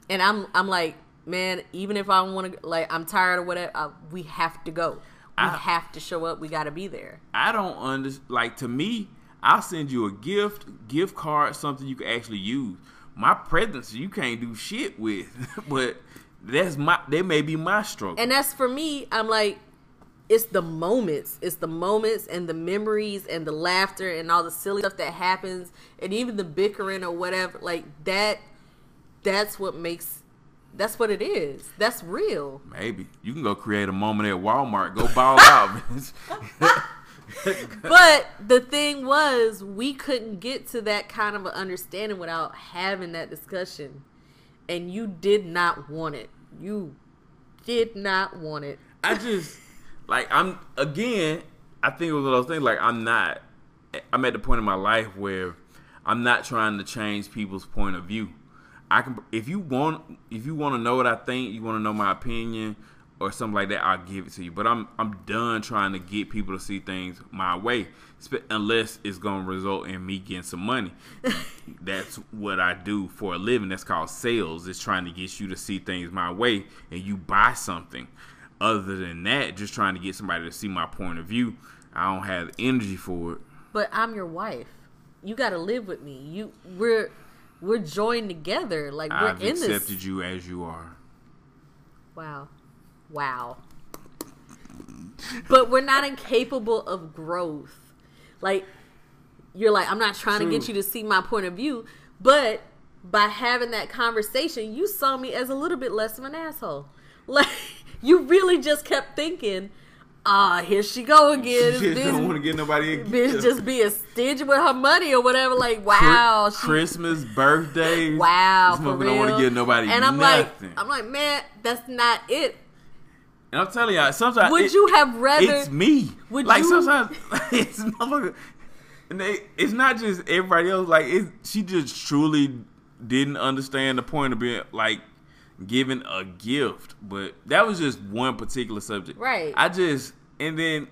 And I'm, I'm like, man, even if I want to, like, I'm tired or whatever, uh, we have to go. We I- have to show up. We got to be there. I don't under like to me. I'll send you a gift, gift card, something you can actually use. My presence you can't do shit with, *laughs* but that's my that may be my struggle. And that's for me. I'm like, it's the moments. It's the moments and the memories and the laughter and all the silly stuff that happens and even the bickering or whatever. Like that. That's what makes. That's what it is. That's real. Maybe you can go create a moment at Walmart. Go ball out. *laughs* bitch. *laughs* But the thing was, we couldn't get to that kind of an understanding without having that discussion. And you did not want it. You did not want it. I just like I'm again. I think it was one of those things. Like I'm not. I'm at the point in my life where I'm not trying to change people's point of view. I can if you want if you want to know what I think, you want to know my opinion or something like that, I'll give it to you. But I'm I'm done trying to get people to see things my way, unless it's gonna result in me getting some money. *laughs* That's what I do for a living. That's called sales. It's trying to get you to see things my way, and you buy something. Other than that, just trying to get somebody to see my point of view, I don't have energy for it. But I'm your wife. You got to live with me. You we're we're joined together. Like we're I've in accepted you as you are. Wow, wow. But we're not incapable of growth. Like you're like, I'm not trying to get you to see my point of view, but by having that conversation, you saw me as a little bit less of an asshole. *laughs* Like you really just kept thinking, ah, here she go *laughs* again. She just don't want to get nobody a bitch just being stingy with her money or whatever. Like, wow, she- Christmas, birthdays. *laughs* wow, this for motherfucker don't want to give nobody and I'm nothing. like, I'm like, man, that's not it. and I'm telling y'all, sometimes Would it- you have rather? It's me. Would like you- sometimes *laughs* it's motherfucker. And they, it's not just everybody else. Like it, she just truly didn't understand the point of being like giving a gift. But that was just one particular subject. Right. I just and then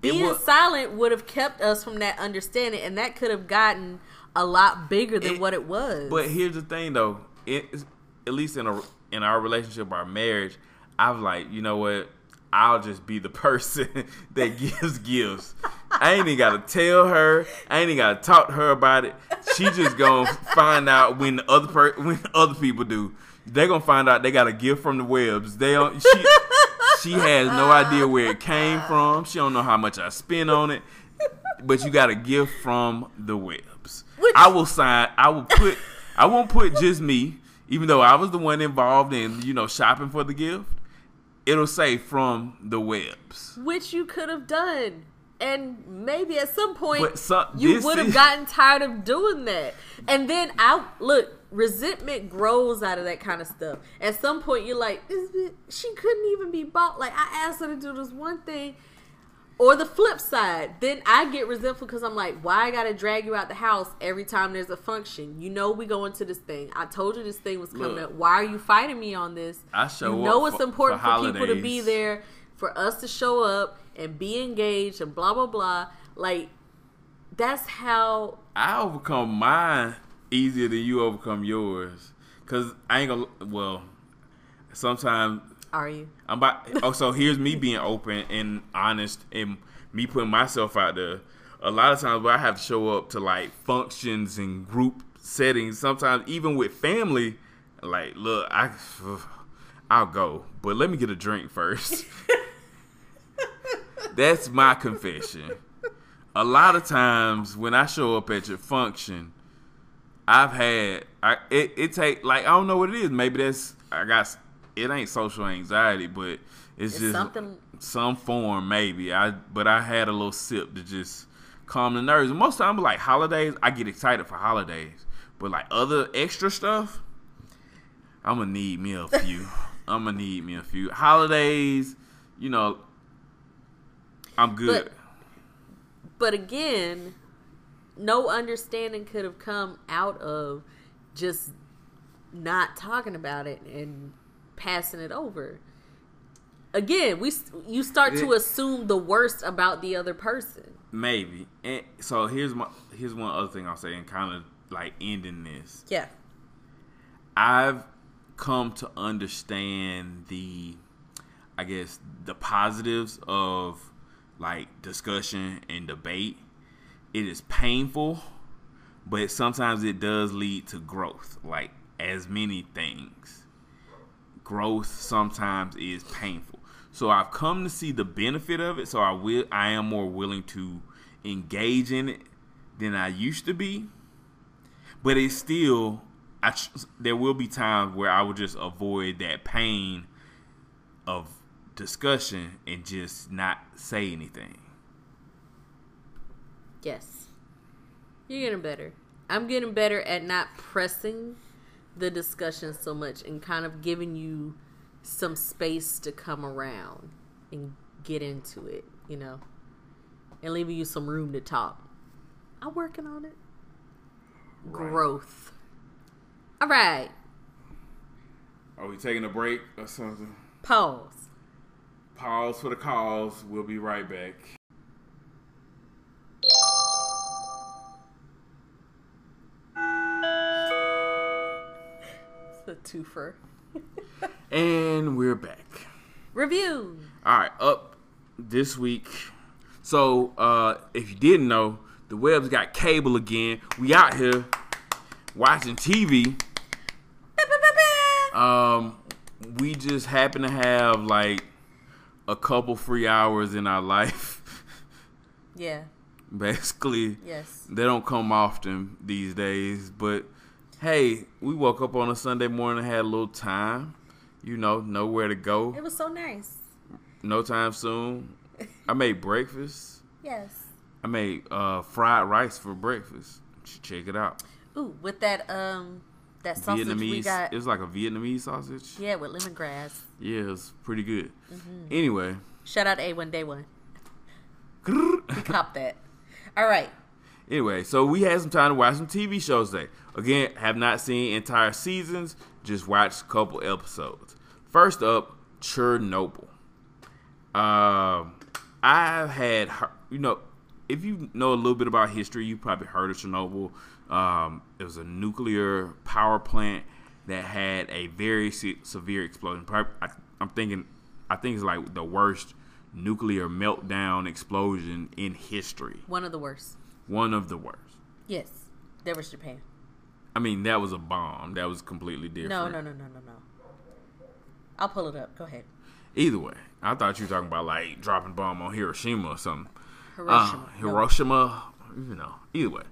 being was- silent would have kept us from that understanding, and that could have gotten a lot bigger than It- what it was. But here's the thing, though. It, at least in a in our relationship, our marriage, I was like, you know what? I'll just be the *laughs* person that gives gifts. I ain't even gotta tell her. I ain't even gotta talk to her about it. She just gonna find out when the other per- when other people do. They gonna find out they got a gift from the Webbs. They don't. She, *laughs* she has no idea where it came from. She don't know how much I spent on it. But you got a gift from the Webbs. Which- I will sign. I will put. I won't put just me, even though I was the one involved in you know shopping for the gift. it'll say from the Webbs. which you could have done. And maybe at some point so- you would have is- gotten tired of doing that. And then I look, resentment grows out of that kind of stuff. At some point you're like, she couldn't even be bought. Like I asked her to do this one thing. Or the flip side, then I get resentful because I'm like, why I gotta drag you out the house every time there's a function? You know we go into this thing. I told you this thing was coming Look. up. Why are you fighting me on this? I show you know up it's for- important for for, people to be there, for us to show up and be engaged and blah blah blah. Like that's how I overcome mine easier than you overcome yours. Cause I ain't gonna. Well, sometimes are you? I'm about. Oh, so here's me being open and honest, and me putting myself out there. A lot of times, where I have to show up to like functions and group settings. Sometimes even with family, like, look, I, *sighs* I'll go, but let me get a drink first. *laughs* That's my confession. A lot of times when I show up at your function, I've had I it, it take like I don't know what it is. Maybe that's I got it ain't social anxiety, but it's, It's just something- some form maybe. I but I had a little sip to just calm the nerves. And most time like holidays, I get excited for holidays. But like other extra stuff, I'm gonna need me a few. *laughs* I'm gonna need me a few holidays. You know, I'm good. But- But again, no understanding could have come out of just not talking about it and passing it over. Again, we you start to assume the worst about the other person. Maybe. And so here's my here's one other thing I'll say and kind of like ending this. Yeah. I've come to understand the I guess the positives of like discussion and debate. It is painful, but sometimes it does lead to growth, like as many things. Growth sometimes is painful. So I've come to see the benefit of it, so I will I am more willing to engage in it than I used to be but it's still I there will be times where I will just avoid that pain of discussion and just not say anything. Yes. You're getting better. I'm getting better at not pressing the discussion so much and kind of giving you some space to come around and get into it, you know, and leaving you some room to talk. I'm working on it. Growth. All right. Are we taking a break or something? Pause. Pause for the calls. We'll be right back. *laughs* It's a twofer. *laughs* And we're back. Review. All right, up this week. So, uh, if you didn't know, the Webbs got cable again. We out here watching TV. Um, we just happen to have like a couple free hours in our life. *laughs* Yeah. Basically, Yes. they don't come often these days. But hey, we woke up on a Sunday morning, had a little time. You know, nowhere to go. It was so nice. No time soon. I made breakfast. *laughs* Yes. I made uh, fried rice for breakfast. Check it out. Ooh, with that um that sausage we Vietnamese. got. It was like a Vietnamese sausage. Yeah, with lemongrass. Yeah, it was pretty good. Mm-hmm. Anyway, Shout out A1 Day One. He copped that. All right. anyway, so we had some time to watch some TV shows today. Again, have not seen entire seasons, just watched a couple episodes. First up, Chernobyl. Um, I've had, you know, if you know a little bit about history, you probably heard of Chernobyl. Um, it was a nuclear power plant that had a very se- severe explosion. I, I'm thinking, I think it's like the worst nuclear meltdown explosion in history. One of the worst. One of the worst. Yes. There was Japan. I mean, that was a bomb. That was completely different. No, no, no, no, no, no. I'll pull it up. Go ahead. Either way, I thought you were talking about like dropping bomb on Hiroshima or something. Hiroshima. Uh, No. Hiroshima, you know. Either way.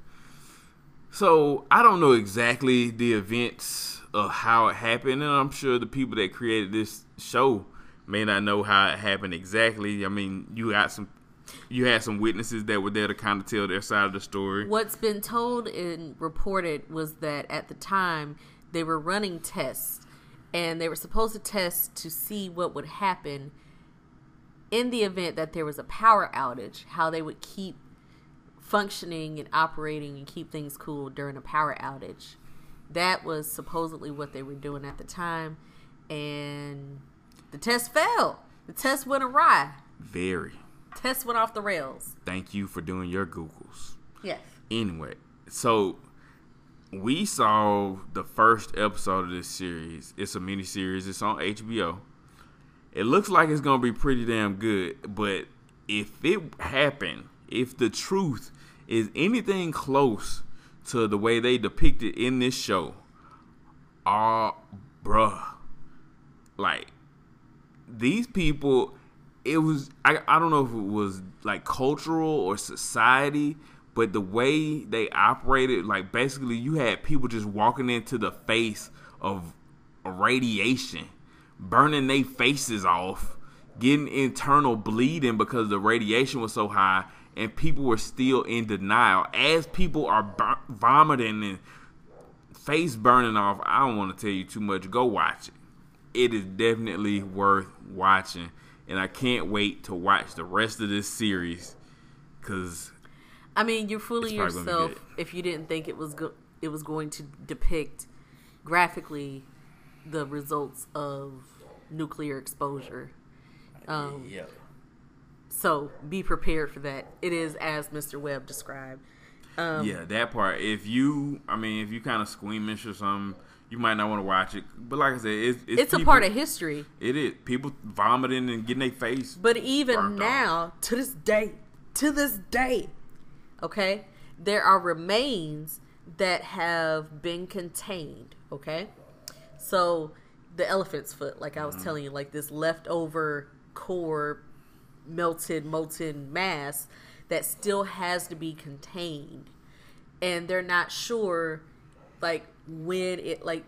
So I don't know exactly the events of how it happened, and I'm sure the people that created this show may not know how it happened exactly. I mean, you got some you had some witnesses that were there to kind of tell their side of the story. What's been told and reported was that at the time they were running tests and they were supposed to test to see what would happen in the event that there was a power outage, how they would keep functioning and operating and keep things cool during a power outage. That was supposedly what they were doing at the time, and the test failed. The test went awry. Very. Test went off the rails. Thank you for doing your Googles. Yes. Anyway, so we saw the first episode of this series. It's a mini series. It's on HBO. It looks like it's gonna be pretty damn good, but if it happened, if the truth is anything close to the way they depict it in this show, ah, bruh, like these people, it was I I don't know if it was like cultural or society, but the way they operated, like basically you had people just walking into the face of radiation, burning their faces off, getting internal bleeding because the radiation was so high, and people were still in denial. As people are bur- vomiting and face burning off, I don't want to tell you too much. Go watch it. It is definitely worth watching, and I can't wait to watch the rest of this series because I mean, you're fooling It's probably gonna be yourself if you didn't think it was go- it was going to depict graphically the results of nuclear exposure. Um, yeah. So be prepared for that. It is as Mr. Webb described. Um, yeah, that part. If you, I mean, if you kind of squeamish or something, you might not want to watch it. But like I said, it's it's, It's a part of history. It is people vomiting and getting their face. But even now, to this day, to this day, okay, there are remains that have been contained, okay? So the elephant's foot, like I was telling you, like this leftover core melted molten mass that still has to be contained. And they're not sure like when it like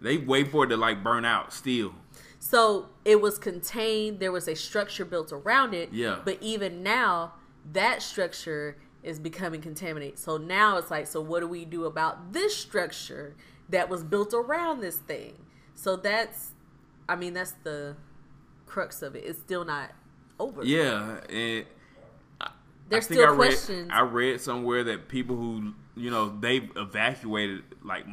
They wait for it to like burn out still. so it was contained. There was a structure built around it. Yeah. But even now, that structure is becoming contaminated. So now it's like, so what do we do about this structure that was built around this thing? So that's, I mean, that's the crux of it. It's still not over. Yeah, and I- There's I think still I questions. Read, I read somewhere that people who you know they've evacuated like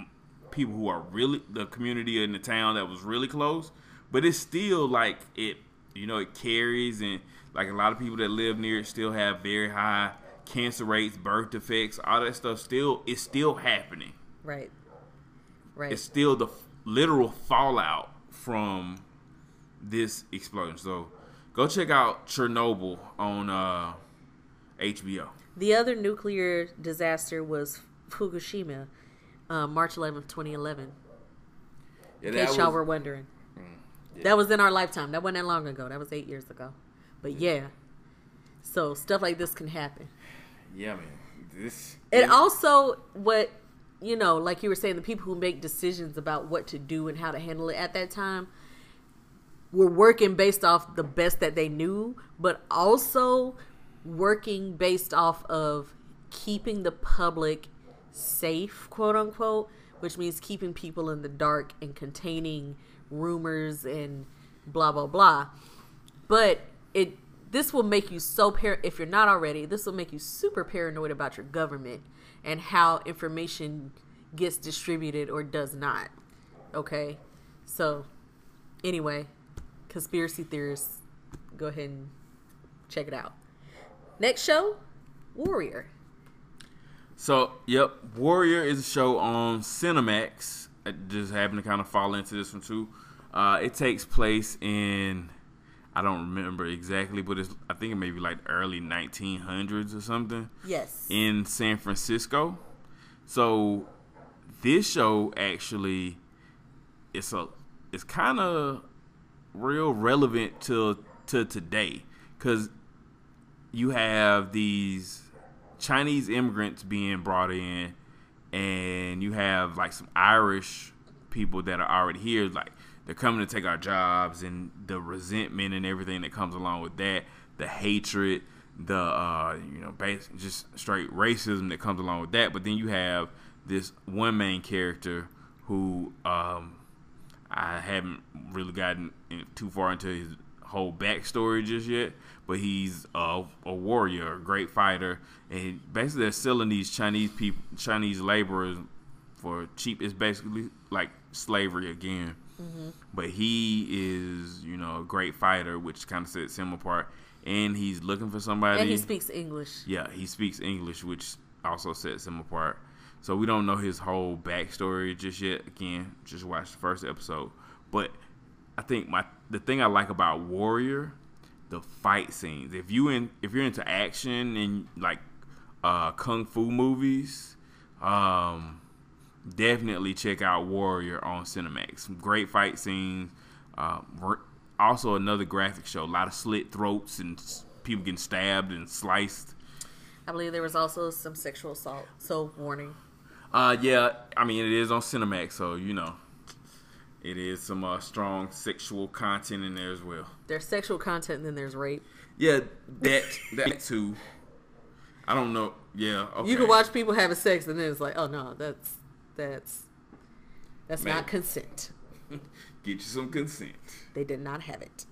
people who are really the community in the town that was really close, but it's still like it. You know, it carries and like a lot of people that live near it still have very high cancer rates, birth defects, all that stuff. Still, it's still happening. Right. Right. It's still the literal fallout from this explosion. So go check out Chernobyl on uh, HBO. The other nuclear disaster was Fukushima, uh, March 11th, 2011. Yeah, In case y'all were wondering. yeah. That was in our lifetime. That wasn't that long ago. That was eight years ago. But yeah. So stuff like this can happen. yeah, man. This And also what you know, like you were saying, the people who make decisions about what to do and how to handle it at that time were working based off the best that they knew, but also working based off of keeping the public safe, quote unquote, which means keeping people in the dark and containing rumors and blah blah blah. But it this will make you so par if you're not already, this will make you super paranoid about your government and how information gets distributed or does not. Okay? So anyway, conspiracy theorists, go ahead and check it out. Next show, Warrior. So, yep, Warrior is a show on Cinemax. I just happened to kind of fall into this one too. Uh, it takes place in I don't remember exactly, but it's I think it may be like early 1900s or something Yes. in San Francisco. So this show actually it's a it's kind of real relevant to to today cuz you have these Chinese immigrants being brought in and you have like some Irish people that are already here like they're coming to take our jobs and the resentment and everything that comes along with that, the hatred, the uh, you know, just straight racism that comes along with that. But then you have this one main character who um, I haven't really gotten too far into his whole backstory just yet, but he's a, a warrior, a great fighter, and basically they're selling these Chinese people, Chinese laborers for cheap. It's basically like slavery again. Mm-hmm. But he is, you know, a great fighter, which kind of sets him apart. And he's looking for somebody. And he speaks English. Yeah, he speaks English, which also sets him apart. So we don't know his whole backstory just yet. Again, just watch the first episode. But I think my the thing I like about Warrior, the fight scenes. If you in if you're into action and like uh, kung fu movies, um, definitely check out Warrior on Cinemax. Some great fight scenes. Um, also, another graphic show. A lot of slit throats and people getting stabbed and sliced. I believe there was also some sexual assault. So warning. Uh, yeah. I mean, it is on Cinemax, so you know, it is some uh, strong sexual content in there as well. There's sexual content, and then there's rape. Yeah, that that too. I don't know. Yeah, okay. You can watch people having sex, and then it's like, oh no, that's that's that's Man. not consent. *laughs* Get you some consent. They did not have it.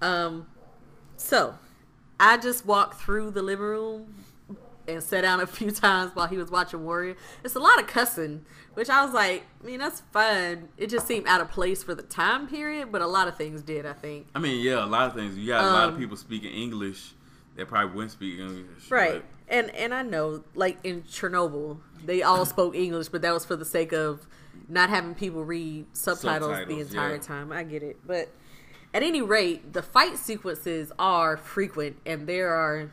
Um, so I just walked through the living room and sat down a few *laughs* times while he was watching Warrior. It's a lot of cussing, which I was like, I mean, that's fun. It just seemed out of place for the time period, but a lot of things did, I think. I mean, yeah, a lot of things. You got a um, lot of um, people speaking English that probably wouldn't speak English. Right. But. And and I know, like in Chernobyl, they all spoke English, but that was for the sake of not having people read subtitles, subtitles the entire yeah. time. I get it. But at any rate, the fight sequences are frequent and there are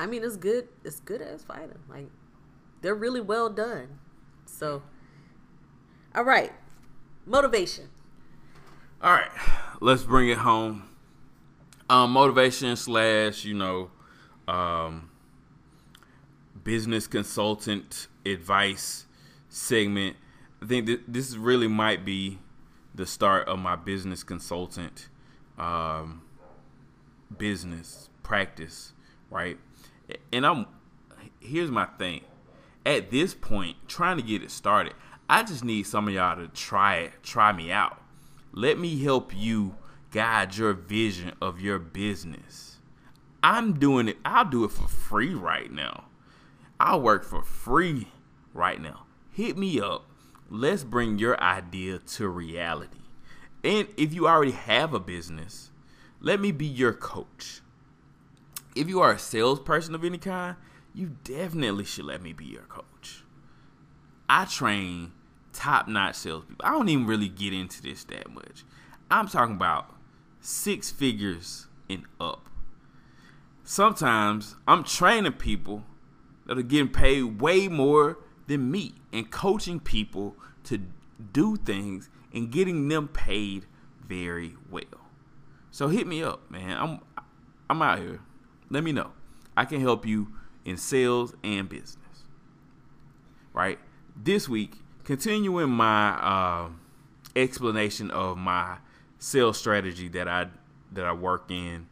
I mean it's good it's good as fighting. Like they're really well done. So all right. Motivation. All right. Let's bring it home. Um, motivation slash, you know, um, business consultant advice segment. I think this really might be the start of my business consultant um, business practice, right? And I'm here's my thing. At this point, trying to get it started, I just need some of y'all to try it, try me out. Let me help you guide your vision of your business. I'm doing it, I'll do it for free right now. I'll work for free right now. Hit me up. Let's bring your idea to reality. And if you already have a business, let me be your coach. If you are a salesperson of any kind, you definitely should let me be your coach. I train top notch salespeople. I don't even really get into this that much. I'm talking about six figures and up. Sometimes I'm training people that are getting paid way more than me and coaching people to do things and getting them paid very well. So hit me up, man. I'm I'm out here. Let me know. I can help you in sales and business. Right? This week, continuing my uh, explanation of my sales strategy that I that I work in.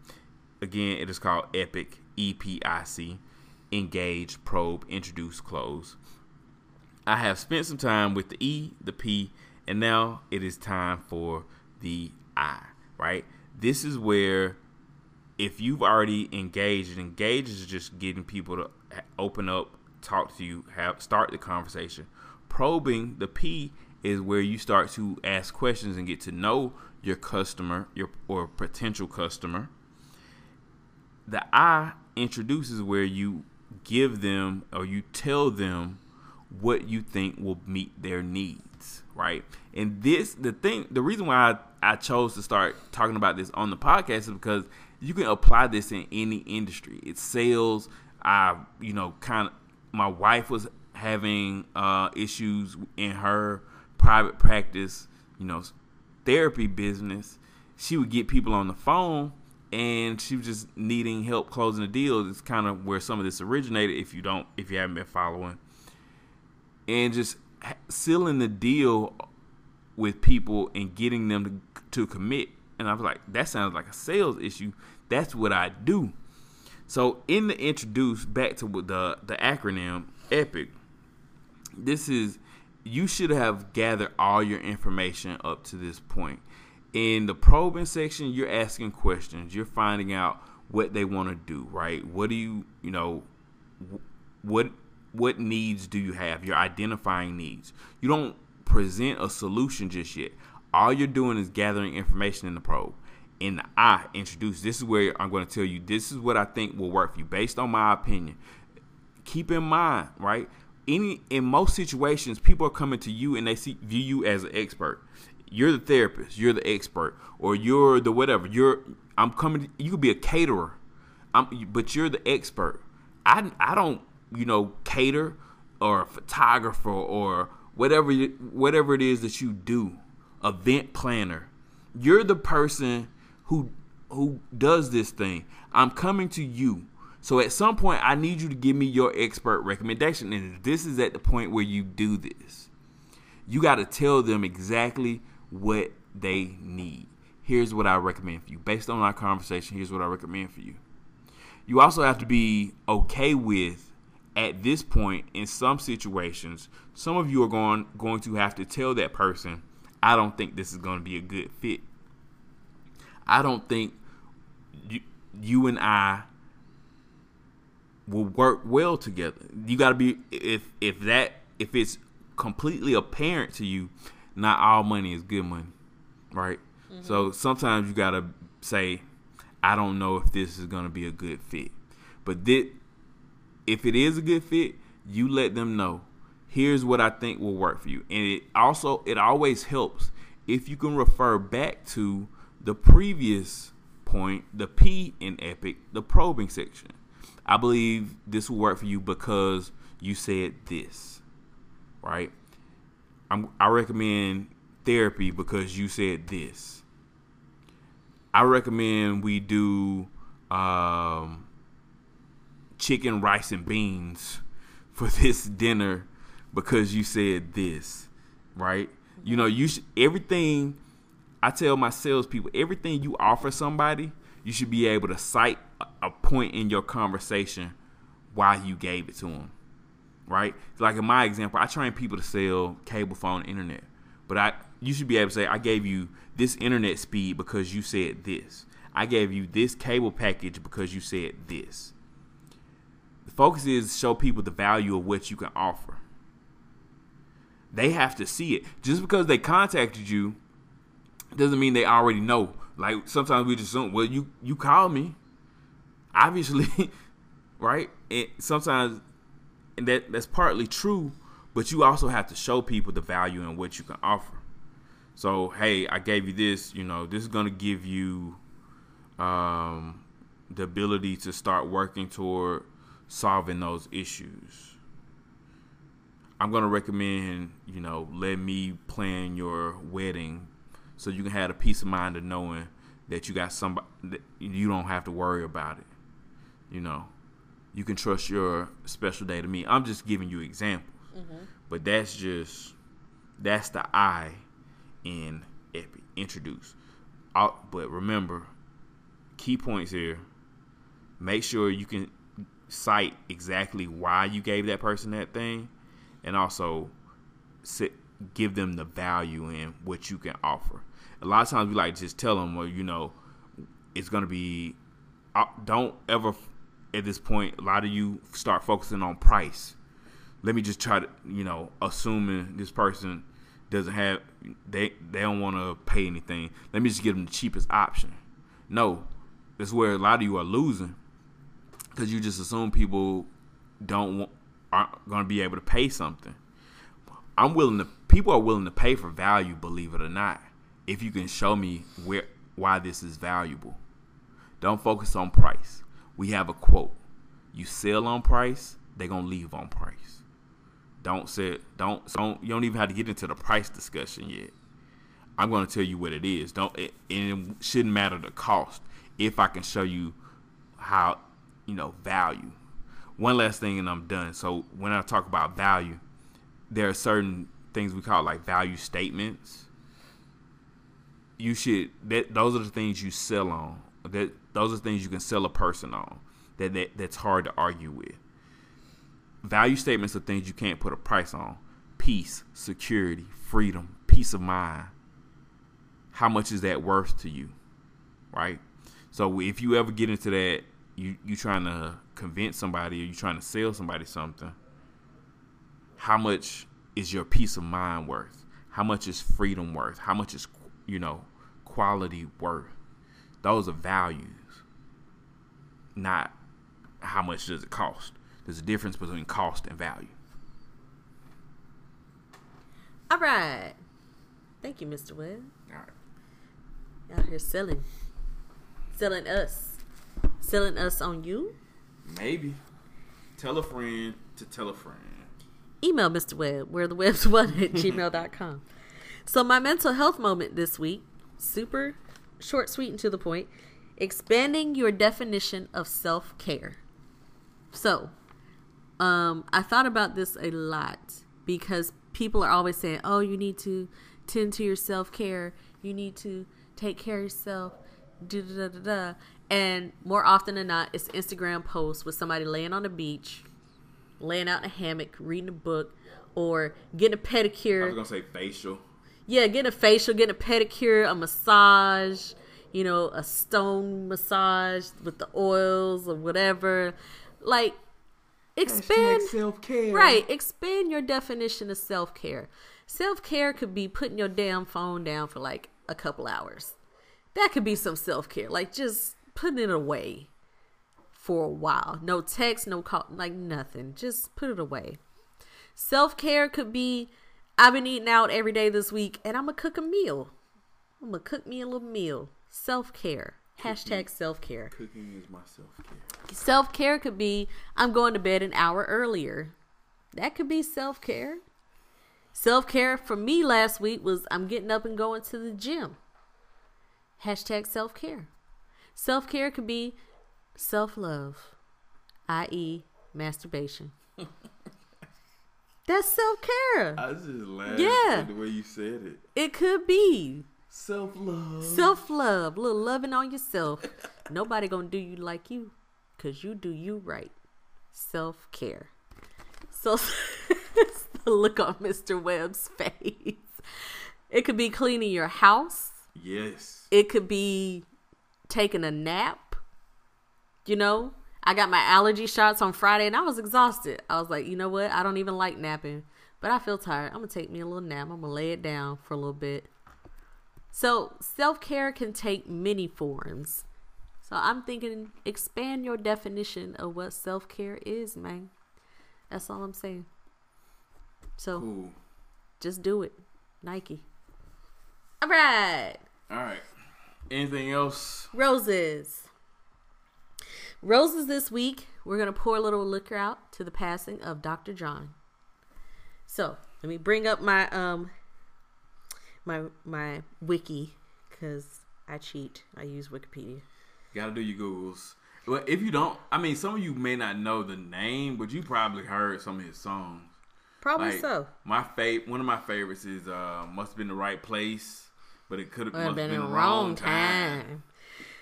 Again, it is called EPIC, E P I C, engage, probe, introduce, close. I have spent some time with the E, the P, and now it is time for the I, right? This is where if you've already engaged, and engage is just getting people to open up, talk to you, have start the conversation. Probing the P is where you start to ask questions and get to know your customer, your or potential customer. The I introduces where you give them or you tell them what you think will meet their needs, right? And this the thing the reason why I, I chose to start talking about this on the podcast is because you can apply this in any industry. It's sales. I, you know, kind of my wife was having uh, issues in her private practice, you know, therapy business. She would get people on the phone and she was just needing help closing the deal. It's kind of where some of this originated. If you don't, if you haven't been following, and just sealing the deal with people and getting them to, to commit. And I was like, that sounds like a sales issue. That's what I do. So in the introduce back to the the acronym EPIC, this is you should have gathered all your information up to this point. In the probing section, you're asking questions. You're finding out what they want to do, right? What do you, you know, what what needs do you have? You're identifying needs. You don't present a solution just yet. All you're doing is gathering information in the probe. The I introduce, this is where I'm going to tell you this is what I think will work for you based on my opinion. Keep in mind, right? Any in most situations, people are coming to you and they see view you as an expert. You're the therapist, you're the expert, or you're the whatever. You're I'm coming. You could be a caterer, I'm, but you're the expert. I I don't you know cater or photographer or whatever whatever it is that you do, event planner. You're the person who who does this thing. I'm coming to you. So at some point I need you to give me your expert recommendation and this is at the point where you do this. You got to tell them exactly what they need. Here's what I recommend for you. Based on our conversation, here's what I recommend for you. You also have to be okay with at this point in some situations some of you are going going to have to tell that person i don't think this is going to be a good fit i don't think you, you and i will work well together you got to be if if that if it's completely apparent to you not all money is good money right mm-hmm. so sometimes you got to say i don't know if this is going to be a good fit but this if it is a good fit, you let them know. Here's what I think will work for you. And it also it always helps if you can refer back to the previous point, the P in Epic, the probing section. I believe this will work for you because you said this, right? I'm, I recommend therapy because you said this. I recommend we do um, chicken, rice, and beans *laughs* for this dinner because you said this, right? You know, you should everything. I tell my salespeople everything you offer somebody, you should be able to cite a point in your conversation why you gave it to them, right? Like in my example, I train people to sell cable phone internet, but I you should be able to say I gave you this internet speed because you said this. I gave you this cable package because you said this. The focus is show people the value of what you can offer. They have to see it. Just because they contacted you doesn't mean they already know. Like sometimes we just assume, well, you you call me, obviously, *laughs* right? And sometimes, and that that's partly true, but you also have to show people the value in what you can offer. So, hey, I gave you this. You know, this is gonna give you um, the ability to start working toward solving those issues. I'm gonna recommend, you know, let me plan your wedding so you can have a peace of mind of knowing that you got somebody that you don't have to worry about it. You know, you can trust your special day to me. I'm just giving you examples, mm-hmm. but that's just that's the I in Epic introduce. but remember, key points here. Make sure you can cite exactly why you gave that person that thing, and also sit, give them the value in what you can offer. A lot of times we like just tell them, well, you know, it's gonna be. Uh, don't ever at this point. A lot of you start focusing on price. Let me just try to, you know, assuming this person doesn't have they they don't want to pay anything. Let me just give them the cheapest option. No, that's where a lot of you are losing because you just assume people don't want, aren't going to be able to pay something. I'm willing to. People are willing to pay for value, believe it or not. If you can show me where why this is valuable, don't focus on price. We have a quote: "You sell on price, they're gonna leave on price." Don't say don't don't you don't even have to get into the price discussion yet. I'm to tell you what it is. Don't it, and it shouldn't matter the cost if I can show you how you know, value. One last thing and I'm done. So when I talk about value, there are certain things we call like value statements. you should that those are the things you sell on. That those are things you can sell a person on. That, that that's hard to argue with. Value statements are things you can't put a price on. Peace, security, freedom, peace of mind. How much is that worth to you? Right? So if you ever get into that, you you trying to convince somebody or you're trying to sell somebody something, how much is your peace of mind worth? How much is freedom worth? How much is you know quality worth? Those are values, not how much does it cost. There's a difference between cost and value. All right. Thank you, Mr. Webb. All right. Out here selling. Selling us. Selling us on you. Maybe. Tell a friend to tell a friend. Email Mr. Webb, where the Webbs *laughs* one at gmail.com. So my mental health moment this week, super short, sweet, and to the point, expanding your definition of self-care. So, um, I thought about this a lot because people are always saying, "Oh, you need to tend to your self care. You need to take care of yourself." Da, da, da, da. And more often than not, it's Instagram posts with somebody laying on the beach, laying out in a hammock, reading a book, or getting a pedicure. I was gonna say facial. Yeah, getting a facial, getting a pedicure, a massage, you know, a stone massage with the oils or whatever. Like, expand self care. Right. Expand your definition of self care. Self care could be putting your damn phone down for like a couple hours. That could be some self care. Like just putting it away for a while. No text, no call, like nothing. Just put it away. Self care could be I've been eating out every day this week and I'm going to cook a meal. I'm going to cook me a little meal. Self care. Hashtag self care. Cooking is my self care. Self care could be I'm going to bed an hour earlier. That could be self care. Self care for me last week was I'm getting up and going to the gym. Hashtag self care. Self care could be self love, i.e., masturbation. *laughs* That's self care. I just laughed Yeah. at the way you said it. It could be Self love. self love, little loving on yourself. *laughs* Nobody gonna do you like you, cause you do you right. Self care. So *laughs* the look on Mr. Webb's face. It could be cleaning your house. Yes. It could be taking a nap. You know, I got my allergy shots on Friday and I was exhausted. I was like, you know what? I don't even like napping, but I feel tired. I'm gonna take me a little nap. I'm gonna lay it down for a little bit. So self care can take many forms. So I'm thinking expand your definition of what self care is, man. That's all I'm saying. So Cool. just do it. Nike. All right. All right. Anything else? Roses. Roses this week, we're going to pour a little liquor out to the passing of Dr. John. So, let me bring up my um my my wiki cuz I cheat. I use Wikipedia. Gotta do your googles. Well, if you don't, I mean, some of you may not know the name, but you probably heard some of his songs. Probably Like, so. My fav- one of my favorites is uh, "Must Have Been the Right Place," but it could have been been the wrong time.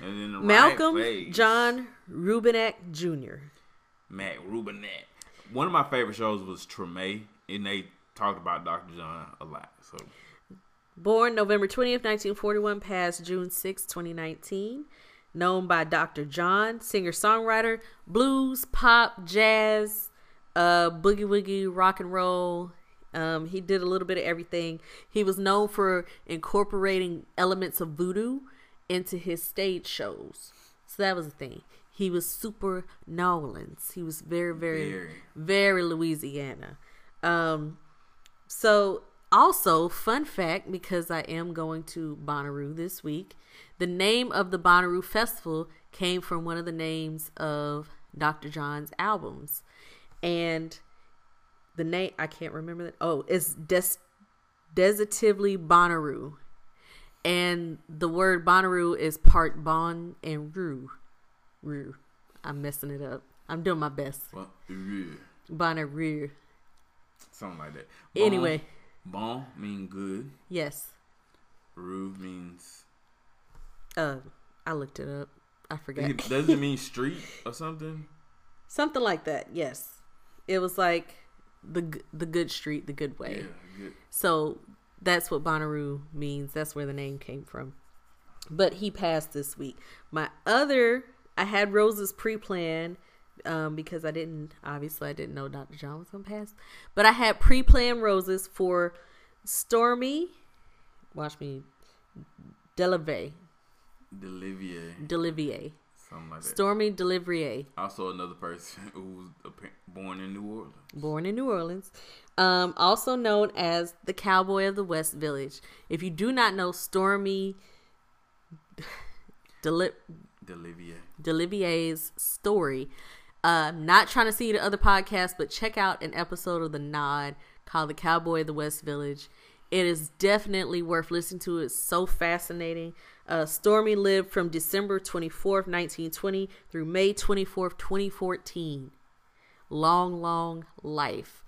And in the Malcolm right. John Rebennack Jr. Mac Rebennack. One of my favorite shows was Treme, and they talked about Dr. John a lot. So Born November 20th, 1941, passed June 6, 2019. Known by Dr. John, singer songwriter, blues, pop, jazz, uh, boogie woogie, rock and roll. Um, he did a little bit of everything. He was known for incorporating elements of voodoo into his stage shows. So that was the thing. He was super New Orleans. He was very, very, Very. very Louisiana. Um, so, also, fun fact because I am going to Bonnaroo this week, the name of the Bonnaroo Festival came from one of the names of Dr. John's albums. And the name, I can't remember that. Oh, it's Des- Desitively Bonnaroo. And the word Bonnaroo is part Bon and Roo. Roo. I'm messing it up. I'm doing my best. well, yeah, Bonnaroo. something like that. Anyway. bon mean good. Yes. Rue means Uh, I looked it up. I forgot. *laughs* Does it mean street or something? Something like that. Yes, it was like the the good street, the good way. Yeah, good. So that's what Bonnaroo means. That's where the name came from. But he passed this week. My other, I had Rose's pre-plan um, because I didn't, obviously, I didn't know Dr. John was gonna pass. But I had pre-planned roses for Stormy. Watch me, Delivier, Delivier, Delivier, something like that. Stormy Delivier. also, another person *laughs* who was born in New Orleans. born in New Orleans, um, also known as the Cowboy of the West Village. If you do not know Stormy *laughs* Deli- Delivier. Delivier's story, uh, not trying to see the other podcast, but check out an episode of The Nod called The Cowboy of the West Village. It is definitely worth listening to. It's so fascinating. Uh, Stormy lived from December 24th, 1920 through May 24th, 2014 long, long life.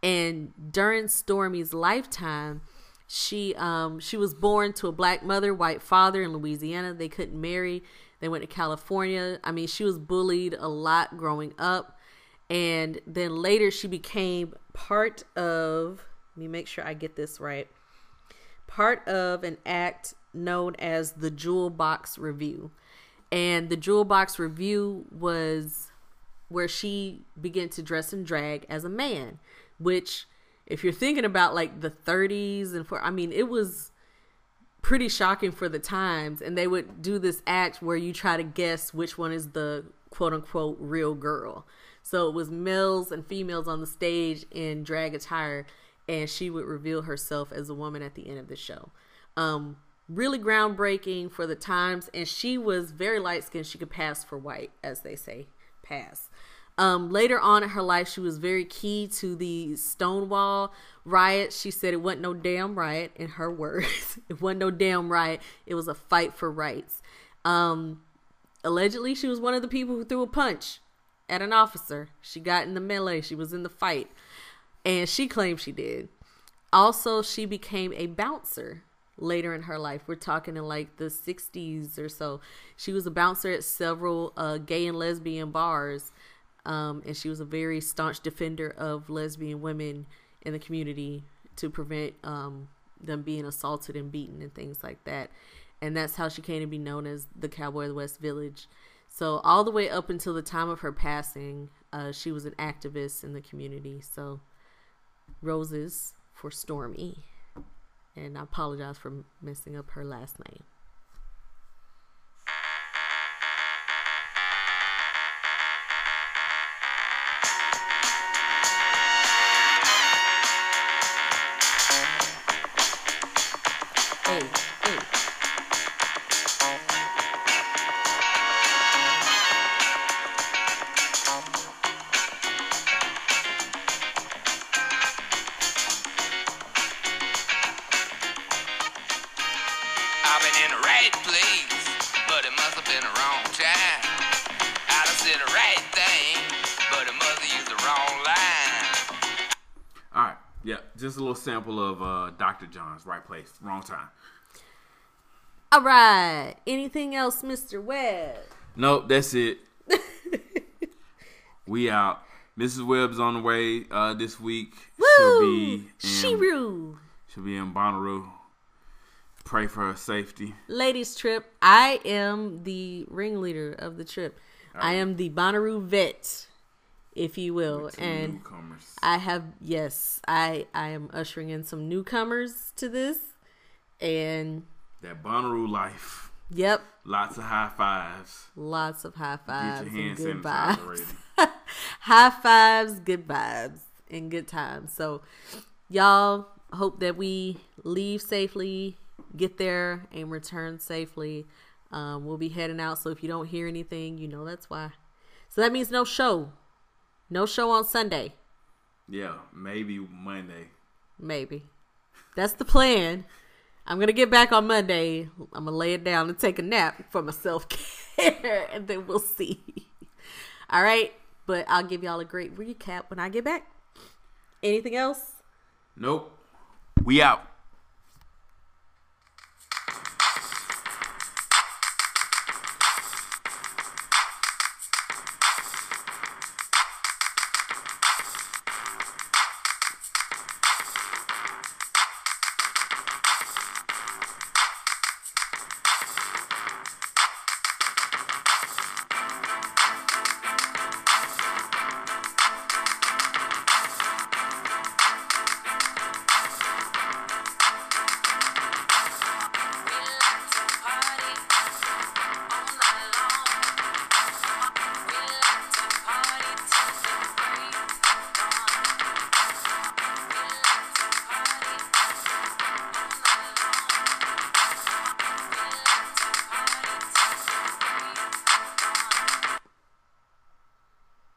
And during Stormy's lifetime, she um she was born to a black mother, white father in Louisiana. They couldn't marry. They went to California. I mean, she was bullied a lot growing up. And then later she became part of let me make sure I get this right. Part of an act known as the Jewel Box Revue. And the Jewel Box Revue was where she began to dress and drag as a man, which if you're thinking about like the 30s and for I mean it was pretty shocking for the times and they would do this act where you try to guess which one is the quote unquote real girl. So it was males and females on the stage in drag attire and she would reveal herself as a woman at the end of the show. Um really groundbreaking for the times and she was very light skinned she could pass for white as they say pass. Um, later on in her life she was very key to the stonewall riot. She said it wasn't no damn riot in her words. *laughs* It wasn't no damn riot. It was a fight for rights. Um, allegedly she was one of the people who threw a punch at an officer. She got in the melee. She was in the fight and she claimed she did also she became a bouncer later in her life. We're talking in like the 60s or so. She was a bouncer at several uh, gay and lesbian bars, um, and she was a very staunch defender of lesbian women in the community to prevent um, them being assaulted and beaten and things like that. And that's how she came to be known as the Cowboy of the West Village. So, all the way up until the time of her passing, uh, she was an activist in the community. So, roses for Stormy and I apologize for messing up her last name. Just a little sample of uh, Dr. John's right place, wrong time. All right. Anything else, Mr. Webb? Nope. That's it. *laughs* we out. Mrs. Webb's on the way uh, this week. Woo! She'll be in, Shiru. she'll be in Bonnaroo. Pray for her safety. Ladies trip. I am the ringleader of the trip. I am the Bonnaroo vet, if you will, and newcomers. I have yes, I I am ushering in some newcomers to this, and that Bonnaroo life. yep, Lots of high fives. lots of high Get fives your hand and good vibes. *laughs* high fives, good vibes, and good times. So, y'all hope that we leave safely, get there, and return safely. Um, we'll be heading out. So if you don't hear anything, you know that's why. So that means no show, no show on Sunday. Yeah, maybe Monday. Maybe that's the plan. I'm gonna get back on Monday. I'm gonna lay it down and take a nap for my self care, *laughs* and then we'll see. All right, but I'll give y'all a great recap when I get back. Anything else? Nope. We out.